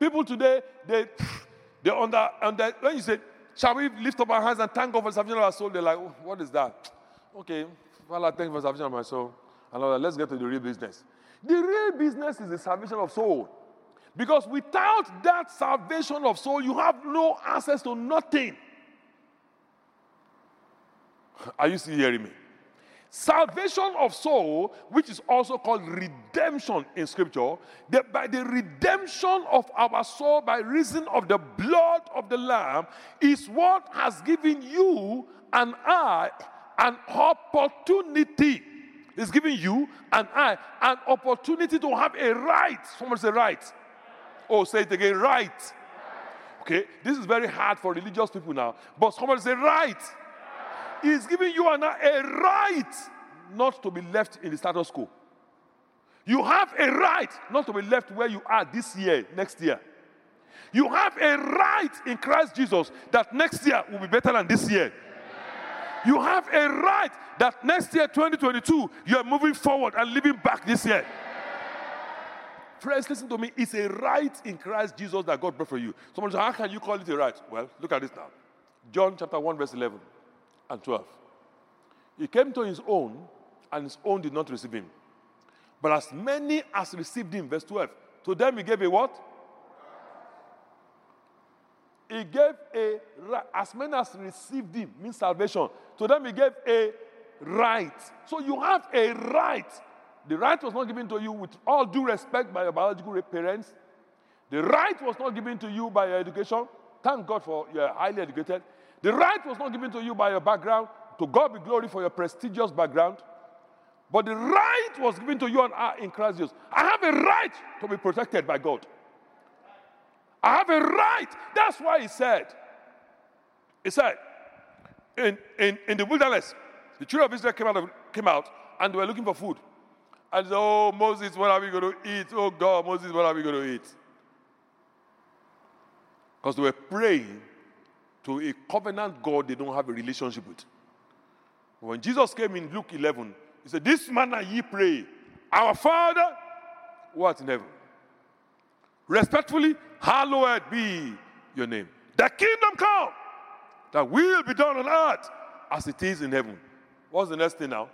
People today, they, <sighs> they under, under, when you say, shall we lift up our hands and thank God for the salvation of our soul? They're like, oh, what is that? <tsk> Okay, well, I thank for the salvation of my soul. And all that. let's get to the real business. The real business is the salvation of soul. Because without that salvation of soul, you have no access to nothing. <laughs> Are you still hearing me? Salvation of soul, which is also called redemption in scripture, that by the redemption of our soul by reason of the blood of the Lamb, is what has given you and I an opportunity. It's giving you and I an opportunity to have a right. Someone say right. Oh, say it again, right. Okay, this is very hard for religious people now. But someone say right. He's giving you and I a right not to be left in the status quo. You have a right not to be left where you are this year, next year. You have a right in Christ Jesus that next year will be better than this year. You have a right that next year, 2022, you are moving forward and living back this year. Friends, listen to me. It's a right in Christ Jesus that God brought for you. Someone says, How can you call it a right? Well, look at this now. John chapter 1, verse 11 and 12. He came to his own, and his own did not receive him. But as many as received him, verse 12, to them he gave a what? He gave a as many as received him means salvation. To them he gave a right. So you have a right. The right was not given to you with all due respect by your biological parents. The right was not given to you by your education. Thank God for you're highly educated. The right was not given to you by your background. To God be glory for your prestigious background. But the right was given to you and I in Christ Jesus. I have a right to be protected by God. I have a right. That's why he said, he said, in, in, in the wilderness, the children of Israel came out, of, came out and they were looking for food. And said, Oh, Moses, what are we going to eat? Oh, God, Moses, what are we going to eat? Because they were praying to a covenant God they don't have a relationship with. When Jesus came in Luke 11, He said, This manner ye pray, Our Father who art in heaven. Respectfully, hallowed be your name. The kingdom come, that will be done on earth as it is in heaven. What's the next thing now?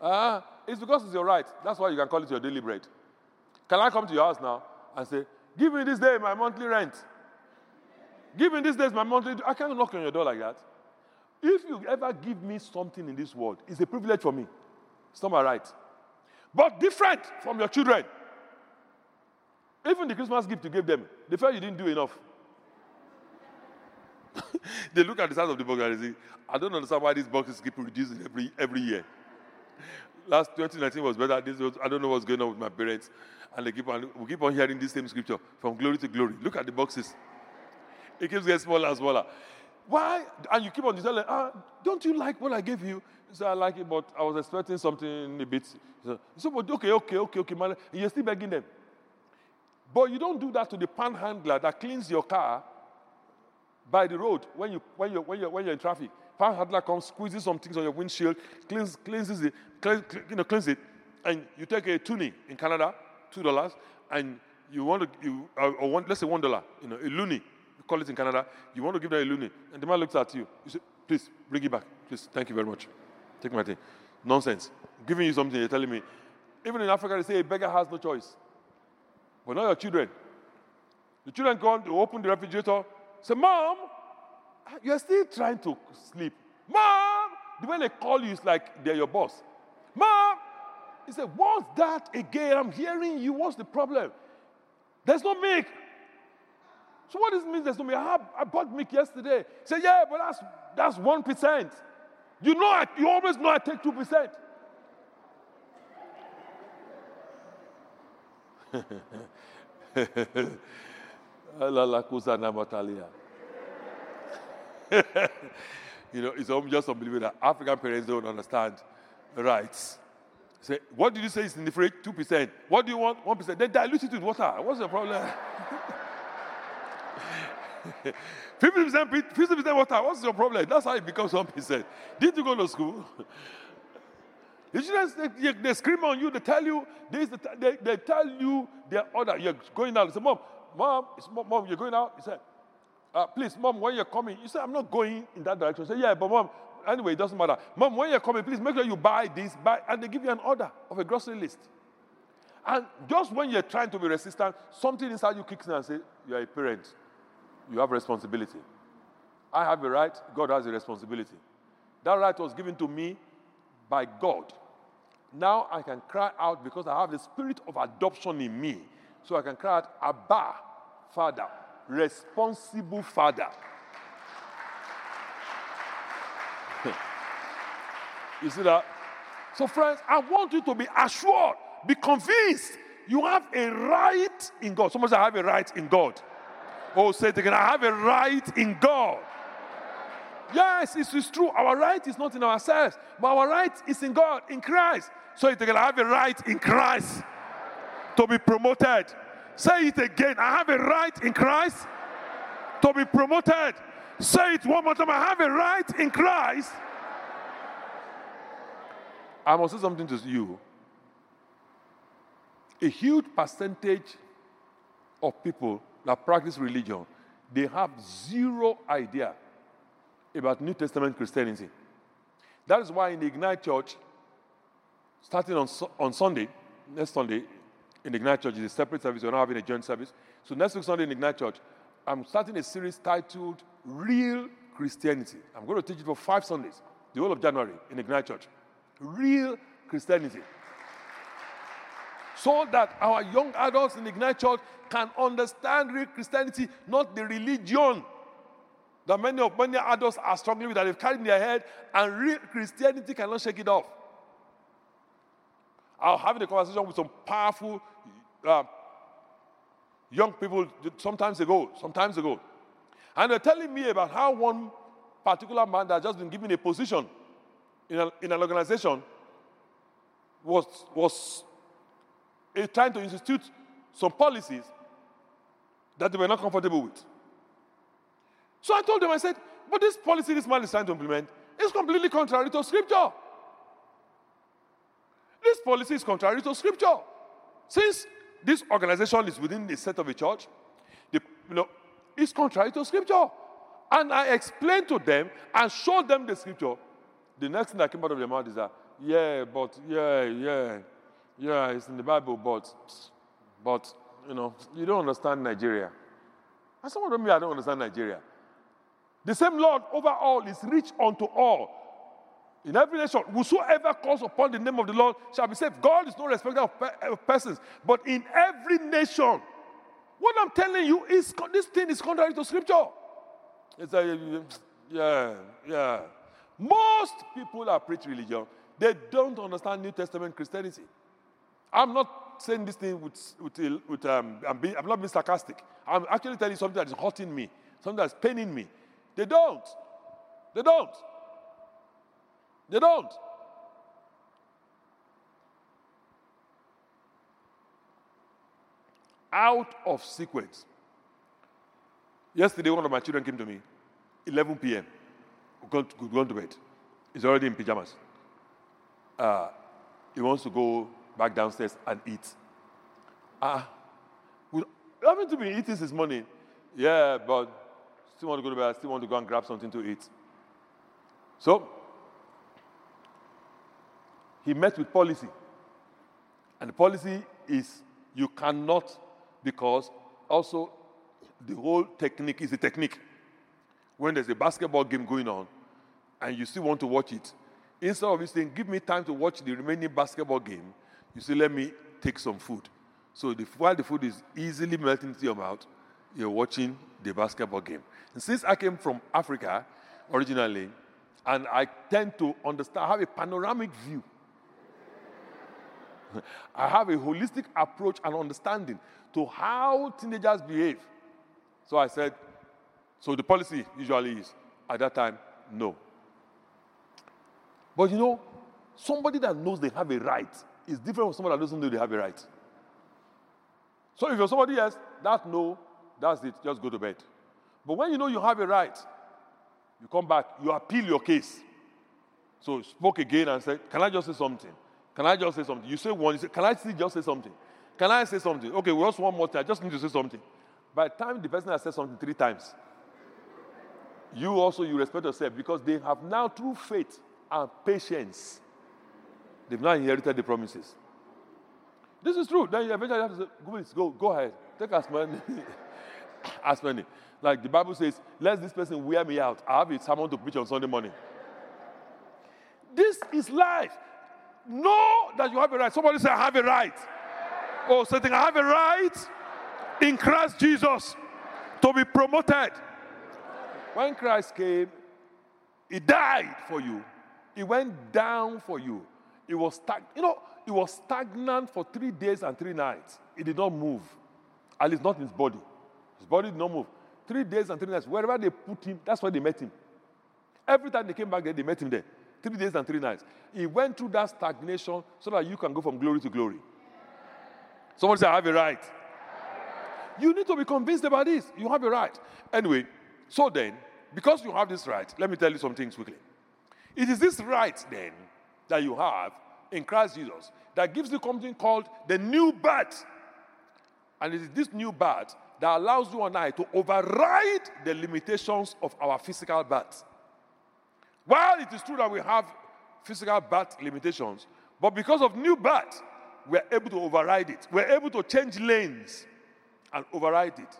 Uh, it's because it's your right. That's why you can call it your daily bread. Can I come to your house now and say, Give me this day my monthly rent? Give me this day my monthly. I can't knock on your door like that. If you ever give me something in this world, it's a privilege for me. It's not my right. But different from your children. Even the Christmas gift you gave them, they felt you didn't do enough. <laughs> they look at the size of the box and they say, I don't understand why these boxes keep reducing every, every year. <laughs> Last 2019 was better. This was, I don't know what's going on with my parents. And they keep on, we keep on hearing this same scripture from glory to glory. Look at the boxes. It keeps getting smaller and smaller. Why? And you keep on telling, ah, don't you like what I gave you? So I like it, but I was expecting something a bit. So, so okay, okay, okay, okay, man. And you're still begging them. But you don't do that to the panhandler that cleans your car by the road when, you, when, you, when, you're, when you're in traffic. Panhandler comes, squeezes some things on your windshield, cleans, cleanses it, you know, cleans it, and you take a toonie in Canada, two dollars, and you want to, you, uh, or one, let's say one dollar, you know, a loonie, you call it in Canada, you want to give them a loonie, and the man looks at you, you say, please, bring it back, please, thank you very much, take my thing. Nonsense. I'm giving you something, you're telling me. Even in Africa, they say a beggar has no choice. But not your children. The children come, they open the refrigerator, say, Mom, you're still trying to sleep. Mom, the way they call you is like they're your boss. Mom, he said, What's that again? I'm hearing you. What's the problem? There's no milk. So what does it mean there's no milk? I, I bought milk yesterday. He said, Yeah, but that's that's one percent. You know, I, you always know I take two percent. <laughs> <laughs> you know, it's just unbelievable that African parents don't understand rights. Say, what did you say is in the fridge? 2%. What do you want? 1%. Then dilute it with water. What's the problem? <laughs> 50%, 50% water. What's your problem? That's how it becomes 1%. Did you go to school? <laughs> The they, they, scream on you. They tell you, this, they, they tell you their order. You're going out. They say, Mom, Mom, Mom, you're going out. He said, uh, please, Mom, when you're coming, you say, I'm not going in that direction. say, yeah, but Mom, anyway, it doesn't matter. Mom, when you're coming, please make sure you buy this, buy, and they give you an order of a grocery list. And just when you're trying to be resistant, something inside you kicks in and says, You're a parent. You have responsibility. I have a right, God has a responsibility. That right was given to me by God. Now I can cry out because I have the spirit of adoption in me. So I can cry out, Abba, Father, responsible Father. <laughs> you see that? So, friends, I want you to be assured, be convinced you have a right in God. Someone say, I have a right in God. Oh, say it again, I have a right in God. Yes, it is true. Our right is not in ourselves, but our right is in God, in Christ. So it again, I have a right in Christ to be promoted. Say it again. I have a right in Christ to be promoted. Say it one more time. I have a right in Christ. I must say something to you. A huge percentage of people that practice religion, they have zero idea about New Testament Christianity. That is why in the Ignite Church, starting on, on Sunday, next Sunday, in Ignite Church is a separate service. We're not having a joint service. So next week Sunday in Ignite Church, I'm starting a series titled Real Christianity. I'm going to teach it for five Sundays, the whole of January in Ignite Church. Real Christianity. So that our young adults in Ignite Church can understand real Christianity, not the religion that many of many adults are struggling with that they've carried in their head, and real Christianity cannot shake it off. I was having a conversation with some powerful uh, young people sometimes ago, sometimes ago. And they're telling me about how one particular man that had just been given a position in, a, in an organization was, was uh, trying to institute some policies that they were not comfortable with. So I told them, I said, but this policy this man is trying to implement, is completely contrary to scripture. This policy is contrary to scripture. Since this organization is within the set of a church, the, you know, it's contrary to scripture. And I explained to them and showed them the scripture. The next thing that came out of their mouth is that, yeah, but, yeah, yeah, yeah, it's in the Bible, but, but, you know, you don't understand Nigeria. And someone told me I don't understand Nigeria. The same Lord over all is rich unto all. In every nation, whosoever calls upon the name of the Lord shall be saved. God is no respecter of, persons, but in every nation, what I'm telling you is this thing is contrary to scripture. It's like, yeah, yeah. Most people that preach religion, they don't understand New Testament Christianity. I'm not saying this thing with, with, with um, I'm, being, I'm not being sarcastic. I'm actually telling you something that is hurting me, something that's paining me. They don't. They don't. They don't. Out of sequence. Yesterday, one of my children came to me, 11 p.m. We're going to, bed. He's already in pajamas. Uh, he wants to go back downstairs and eat. Ah, uh, haven't been eating this morning? Yeah, but still want to go to bed. I still want to go and grab something to eat. So, he met with policy. And the policy is you cannot, because also the whole technique is a technique. When there's a basketball game going on and you still want to watch it, instead of you saying, Give me time to watch the remaining basketball game, you say, Let me take some food. So the, while the food is easily melting into your mouth, you're watching the basketball game. And since I came from Africa originally, and I tend to understand, have a panoramic view. I have a holistic approach and understanding to how teenagers behave. So I said, so the policy usually is at that time, no. But you know, somebody that knows they have a right is different from somebody that doesn't know they have a right. So if you're somebody else, that no, that's it, just go to bed. But when you know you have a right, you come back, you appeal your case. So spoke again and said, Can I just say something? Can I just say something? You say one, you say, Can I just say something? Can I say something? Okay, we just one more time. I just need to say something. By the time the person has said something three times, you also you respect yourself because they have now through faith and patience, they've now inherited the promises. This is true. Then you eventually have to say, go, go, go ahead. Take as many. <laughs> as many. Like the Bible says, let this person wear me out. I have a sermon to preach on Sunday morning. This is life. Know that you have a right. Somebody say, I have a right. Oh, something, I have a right in Christ Jesus to be promoted. When Christ came, He died for you. He went down for you. It was stag- you know, it was stagnant for three days and three nights. It did not move. At least not in his body. His body did not move. Three days and three nights. Wherever they put him, that's where they met him. Every time they came back there, they met him there. Three days and three nights. He went through that stagnation so that you can go from glory to glory. Somebody say, I have a right. You need to be convinced about this. You have a right. Anyway, so then, because you have this right, let me tell you some things quickly. It is this right then that you have in Christ Jesus that gives you something called the new birth. And it is this new birth that allows you and I to override the limitations of our physical birth. While it is true that we have physical birth limitations, but because of new birth, we're able to override it. We're able to change lanes and override it.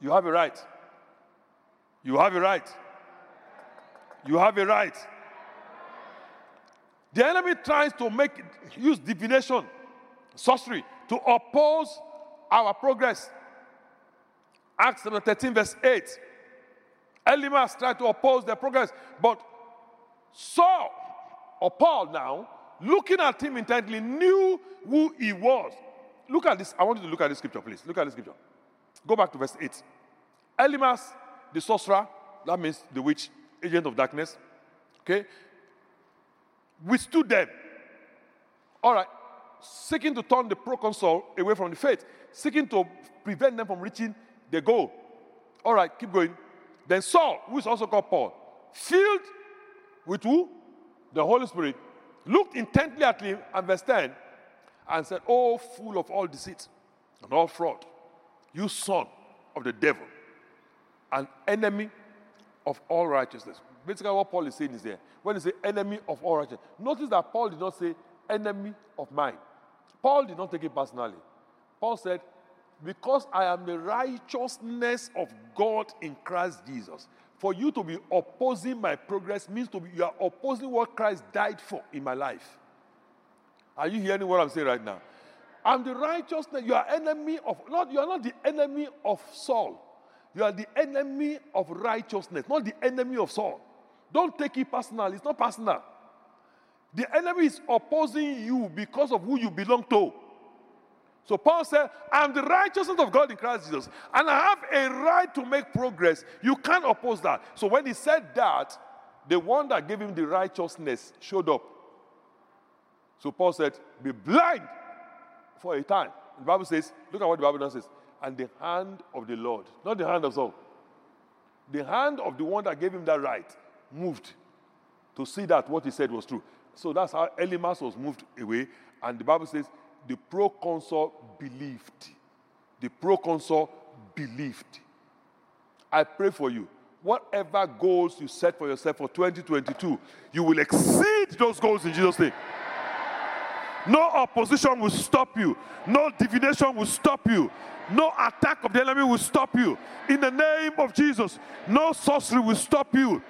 You have a right. You have a right. You have a right. The enemy tries to make use divination, sorcery, to oppose our progress. Acts 13, verse 8. Elymas tried to oppose their progress, but Saul, or Paul now, looking at him intently, knew who he was. Look at this. I want you to look at this scripture, please. Look at this scripture. Go back to verse 8. Elymas, the sorcerer, that means the witch, agent of darkness, okay, withstood them. All right, seeking to turn the proconsul away from the faith, seeking to prevent them from reaching their goal. All right, keep going. Then Saul, who is also called Paul, filled with who? The Holy Spirit, looked intently at him and verse 10 and said, Oh, full of all deceit and all fraud, you son of the devil, an enemy of all righteousness. Basically, what Paul is saying is here when he says enemy of all righteousness, notice that Paul did not say enemy of mine. Paul did not take it personally. Paul said, Because I am the righteousness of God in Christ Jesus. For you to be opposing my progress means to be you are opposing what Christ died for in my life. Are you hearing what I'm saying right now? I'm the righteousness. You are enemy of not. You are not the enemy of Saul. You are the enemy of righteousness, not the enemy of Saul. Don't take it personal. It's not personal. The enemy is opposing you because of who you belong to. So Paul said, I'm the righteousness of God in Christ Jesus, and I have a right to make progress. You can't oppose that. So when he said that, the one that gave him the righteousness showed up. So Paul said, Be blind for a time. The Bible says, look at what the Bible now says, and the hand of the Lord, not the hand of Saul, the hand of the one that gave him that right moved to see that what he said was true. So that's how Elymas was moved away. And the Bible says the proconsul believed. The proconsul believed. I pray for you. Whatever goals you set for yourself for 2022, you will exceed those goals in Jesus' name. No opposition will stop you. No divination will stop you. No attack of the enemy will stop you. In the name of Jesus, no sorcery will stop you.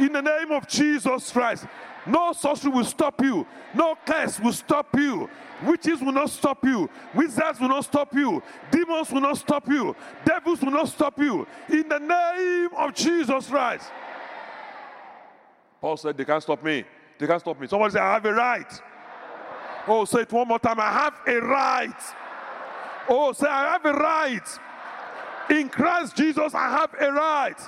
In the name of Jesus Christ, no sorcery will stop you. No curse will stop you. Witches will not stop you. Wizards will not stop you. Demons will not stop you. Devils will not stop you. In the name of Jesus Christ. Paul said, They can't stop me. They can't stop me. Somebody say, I have a right. Oh, say it one more time. I have a right. Oh, say, I have a right. In Christ Jesus, I have a right.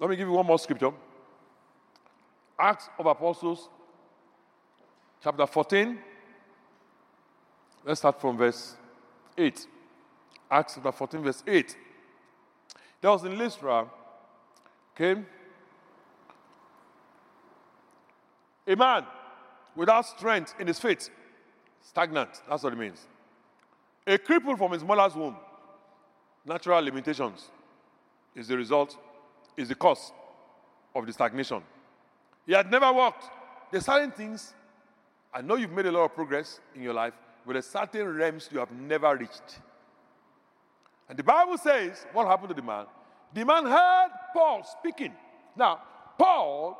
Let me give you one more scripture. Acts of Apostles, chapter 14. Let's start from verse 8. Acts chapter 14, verse 8. There was in Lystra, came a man without strength in his feet, stagnant. That's what it means. A cripple from his mother's womb. Natural limitations is the result is the cause of the stagnation. He had never worked. There's certain things, I know you've made a lot of progress in your life, but there's certain realms you have never reached. And the Bible says, what happened to the man? The man heard Paul speaking. Now, Paul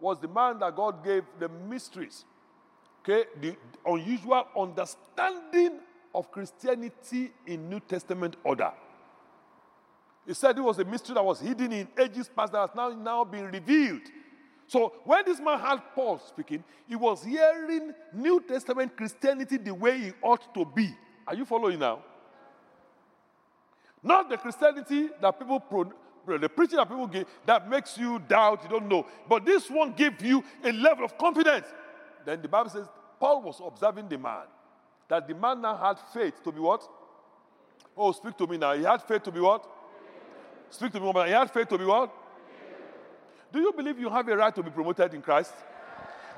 was the man that God gave the mysteries, okay, the unusual understanding of Christianity in New Testament order. He said it was a mystery that was hidden in ages past that has now, now been revealed. So when this man had Paul speaking, he was hearing New Testament Christianity the way it ought to be. Are you following now? Not the Christianity that people pro- the preaching that people give that makes you doubt, you don't know. But this one gave you a level of confidence. Then the Bible says Paul was observing the man. That the man now had faith to be what? Oh, speak to me now. He had faith to be what? Speak to me, woman. He had faith to be what? Do you believe you have a right to be promoted in Christ?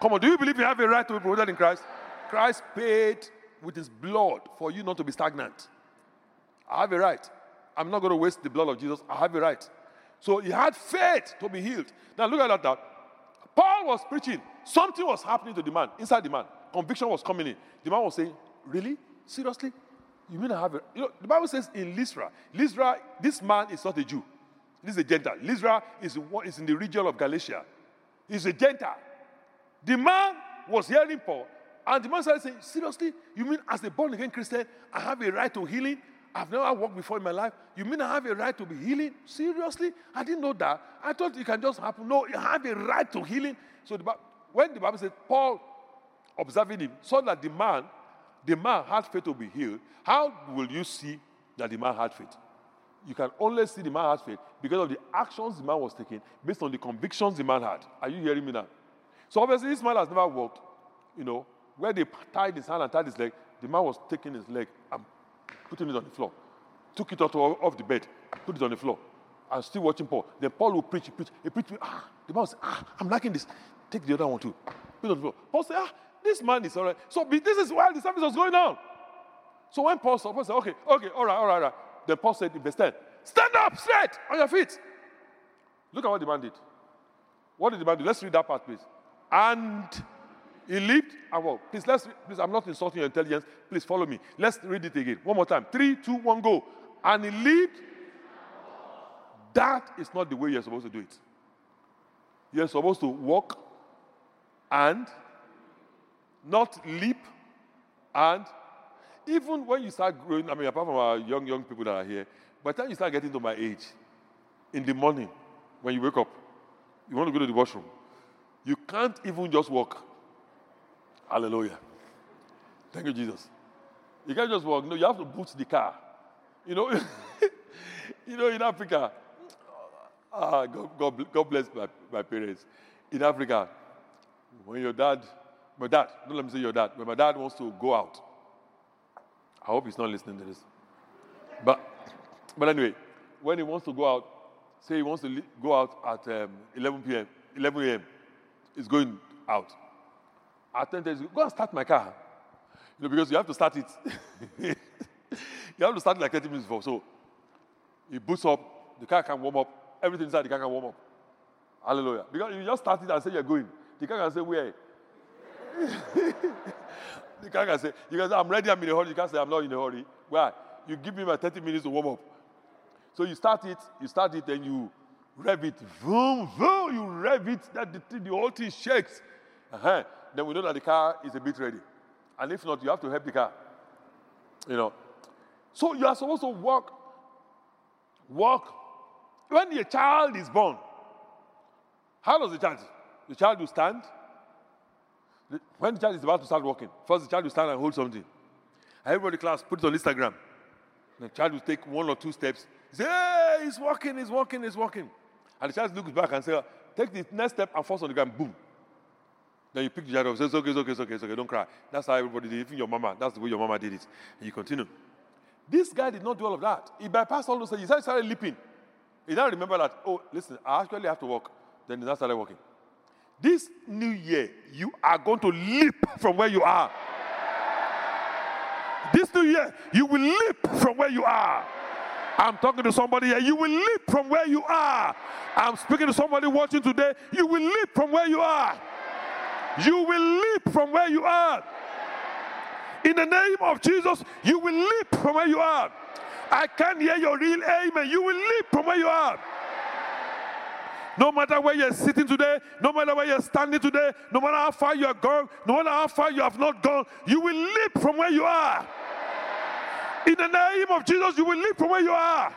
Come on, do you believe you have a right to be promoted in Christ? Christ paid with his blood for you not to be stagnant. I have a right. I'm not going to waste the blood of Jesus. I have a right. So he had faith to be healed. Now look at that. Paul was preaching. Something was happening to the man, inside the man. Conviction was coming in. The man was saying, Really? Seriously? You mean I have a. You know, the Bible says in Lystra, Lystra, this man is not a Jew. This is a Gentile. Lystra is, is in the region of Galatia. He's a Gentile. The man was hearing Paul, and the man saying, Seriously? You mean as a born again Christian, I have a right to healing? I've never walked before in my life. You mean I have a right to be healing? Seriously? I didn't know that. I thought it can just happen. No, you have a right to healing. So the, when the Bible says Paul observing him saw that the man the man had faith to be healed, how will you see that the man had faith? You can only see the man had faith because of the actions the man was taking based on the convictions the man had. Are you hearing me now? So obviously, this man has never walked. You know, where they tied his hand and tied his leg, the man was taking his leg and putting it on the floor. took it out of, the bed, put it on the floor, and still watching Paul. Then Paul will preach, preach, he preach. Ah, the man said, ah, I'm liking this. Take the other one too. Put it on the floor. Paul said, ah, this man is all right. So this is while the service was going on. So when Paul saw, Paul said, okay, okay, all right, all right, all right. Then Paul said, in verse 10, stand up straight on your feet. Look at what the man did. What did the man do? Let's read that part, please. And he leaped and walked. Please, let's please. I'm not insulting your intelligence. Please follow me. Let's read it again. One more time. Three, two, one, go. And he leaped. That is not the way you're supposed to do it. You're supposed to walk and not leap and even when you start growing, I mean, apart from our young, young people that are here, by the time you start getting to my age, in the morning, when you wake up, you want to go to the washroom, you can't even just walk. Hallelujah. Thank you, Jesus. You can't just walk. No, you have to boot the car. You know, <laughs> you know, in Africa, ah, God, God, God bless my, my parents. In Africa, when your dad, my dad, don't let me say your dad, when my dad wants to go out, I hope he's not listening to this. But, but anyway, when he wants to go out, say he wants to go out at um, 11 p.m., 11 a.m., he's going out. At 10 days, go and start my car. You know, because you have to start it. <laughs> you have to start like 30 minutes before. So he boots up, the car can warm up, everything inside the car can warm up. Hallelujah. Because you just start it and say you're going. The car can say, Where? The car can say, You can say, I'm ready, I'm in a hurry. You can't say, I'm not in a hurry. Why? You give me my 30 minutes to warm up. So you start it, you start it, and you rev it. Vroom, vroom, you rev it, that the, the whole thing shakes. Uh-huh. Then we know that the car is a bit ready. And if not, you have to help the car. You know. So you are supposed to walk, walk. When a child is born, how does the child? The child will stand. When the child is about to start walking, first the child will stand and hold something. Everybody class, put it on Instagram. The child will take one or two steps. Say, hey, he's walking, he's walking, he's walking. And the child looks back and says, take the next step and falls on the ground, boom. Then you pick the child up, say, it's okay, it's okay, it's okay, it's okay, don't cry. That's how everybody did it. Even your mama, that's the way your mama did it. And you continue. This guy did not do all of that. He bypassed all those things. He started, started leaping. He now remember that, oh, listen, I actually have to walk. Then he now started walking. This new year, you are going to leap from where you are. This new year, you will leap from where you are. I'm talking to somebody here. You will leap from where you are. I'm speaking to somebody watching today. You will leap from where you are. You will leap from where you are. In the name of Jesus, you will leap from where you are. I can't hear your real amen. You will leap from where you are. No matter where you're sitting today, no matter where you're standing today, no matter how far you are gone, no matter how far you have not gone, you will leap from where you are. In the name of Jesus, you will leap from where you are.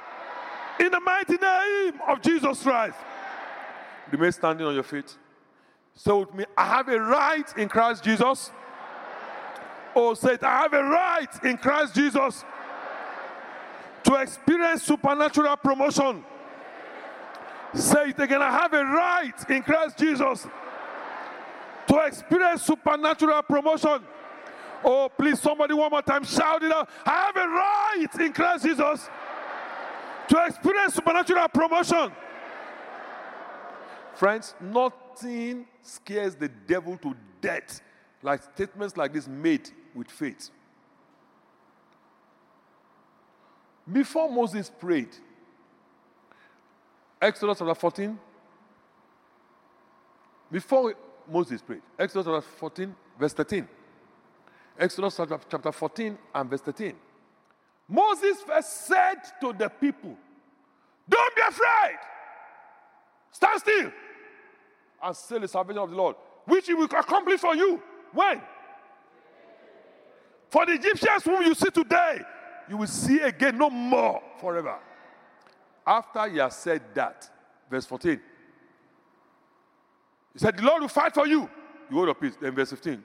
In the mighty name of Jesus Christ. Remain standing on your feet. Say with me, I have a right in Christ Jesus. Oh, say it, I have a right in Christ Jesus to experience supernatural promotion. Say it again, I have a right in Christ Jesus to experience supernatural promotion. Oh, please, somebody one more time shout it out. I have a right in Christ Jesus to experience supernatural promotion. Friends, nothing scares the devil to death like statements like this made with faith. Before Moses prayed, Exodus chapter 14, before Moses prayed, Exodus chapter 14, verse 13. Exodus chapter 14 and verse 13. Moses first said to the people, Don't be afraid. Stand still and see the salvation of the Lord, which he will accomplish for you. When? For the Egyptians whom you see today, you will see again no more forever. After he has said that, verse 14, he said, The Lord will fight for you. You hold up peace. Then verse 15,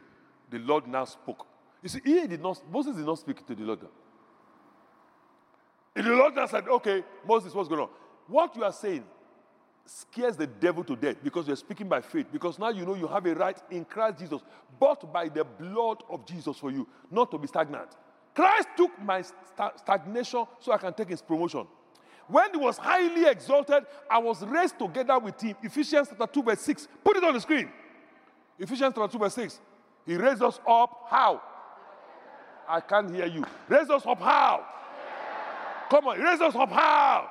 the Lord now spoke. You see, he did not, Moses did not speak to the Lord. And the Lord now said, Okay, Moses, what's going on? What you are saying scares the devil to death because you're speaking by faith. Because now you know you have a right in Christ Jesus, bought by the blood of Jesus for you, not to be stagnant. Christ took my sta- stagnation so I can take his promotion. When he was highly exalted, I was raised together with him. Ephesians chapter 2, verse 6. Put it on the screen. Ephesians chapter 2, verse 6. He raised us up. How? I can't hear you. Raised us up how? Come on, raised us up how?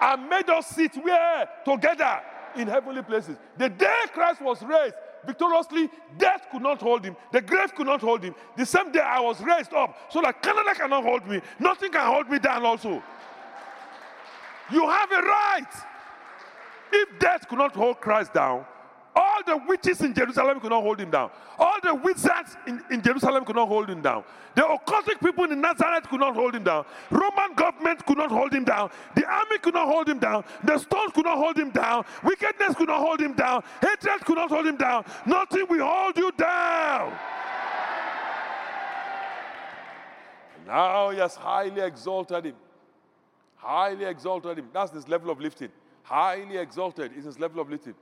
And made us sit where? Together in heavenly places. The day Christ was raised victoriously, death could not hold him, the grave could not hold him. The same day I was raised up, so that Canada cannot hold me, nothing can hold me down also. You have a right. If death could not hold Christ down, all the witches in Jerusalem could not hold him down. All the wizards in, in Jerusalem could not hold him down. The occultic people in Nazareth could not hold him down. Roman government could not hold him down. The army could not hold him down. The stones could not hold him down. Wickedness could not hold him down. Hatred could not hold him down. Nothing will hold you down. Now he has highly exalted him. Highly exalted him. That's his level of lifting. Highly exalted is his level of lifting.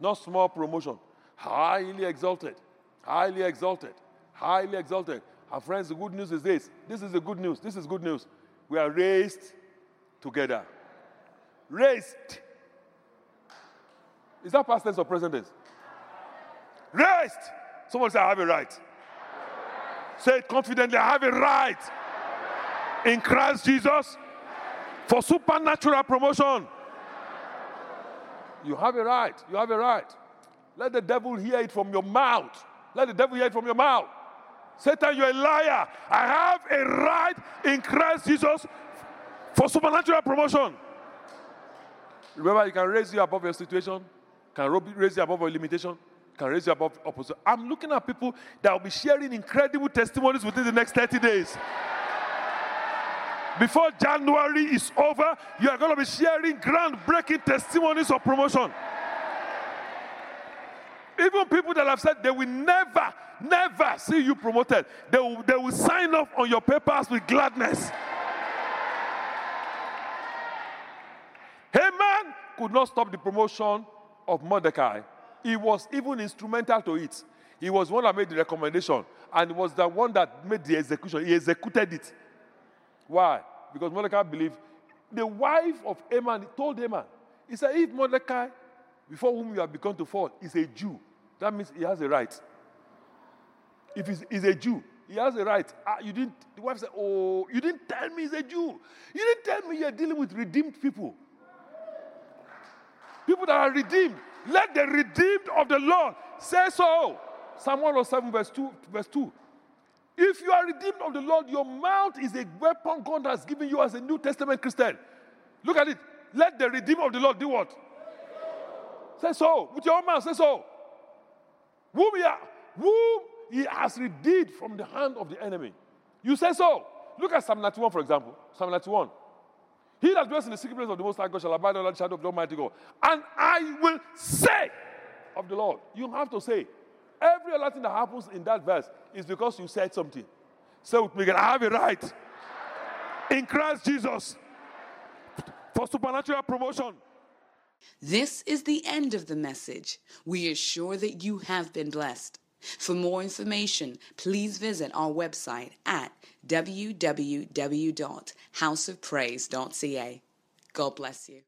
Not small promotion. Highly exalted. Highly exalted. Highly exalted. Our friends, the good news is this. This is the good news. This is good news. We are raised together. Raised. Is that past tense or present tense? Raised. Someone say, I have a right. Say it confidently, I have a right. In Christ Jesus for supernatural promotion. You have a right. You have a right. Let the devil hear it from your mouth. Let the devil hear it from your mouth. Satan, you're a liar. I have a right in Christ Jesus for supernatural promotion. Remember, you can raise you above your situation, can raise you above your limitation, can raise you above opposition. I'm looking at people that will be sharing incredible testimonies within the next 30 days. Before January is over, you are going to be sharing groundbreaking testimonies of promotion. Even people that have said they will never, never see you promoted, they will, they will sign off on your papers with gladness. Haman could not stop the promotion of Mordecai. He was even instrumental to it. He was one that made the recommendation, and was the one that made the execution. He executed it. Why? Because Mordecai believed. The wife of Haman told Haman, he said, if Mordecai, before whom you have begun to fall, is a Jew, that means he has a right. If he's, he's a Jew, he has a right. Ah, you didn't, the wife said, Oh, you didn't tell me he's a Jew. You didn't tell me you're dealing with redeemed people. People that are redeemed. Let the redeemed of the Lord say so. Psalm 107, verse 2, verse 2. If you are redeemed of the Lord, your mouth is a weapon God has given you as a New Testament Christian. Look at it. Let the redeemed of the Lord do what? Say so. With your mouth, say so. Whom he, ha- whom he has redeemed from the hand of the enemy. You say so. Look at Psalm 91, for example. Psalm 91. He that dwells in the secret place of the Most High God shall abide under the shadow of the Almighty God. And I will say of the Lord. You have to say. Every other thing that happens in that verse is because you said something. Say with me, I have a right in Christ Jesus for supernatural promotion. This is the end of the message. We are sure that you have been blessed. For more information, please visit our website at www.houseofpraise.ca. God bless you.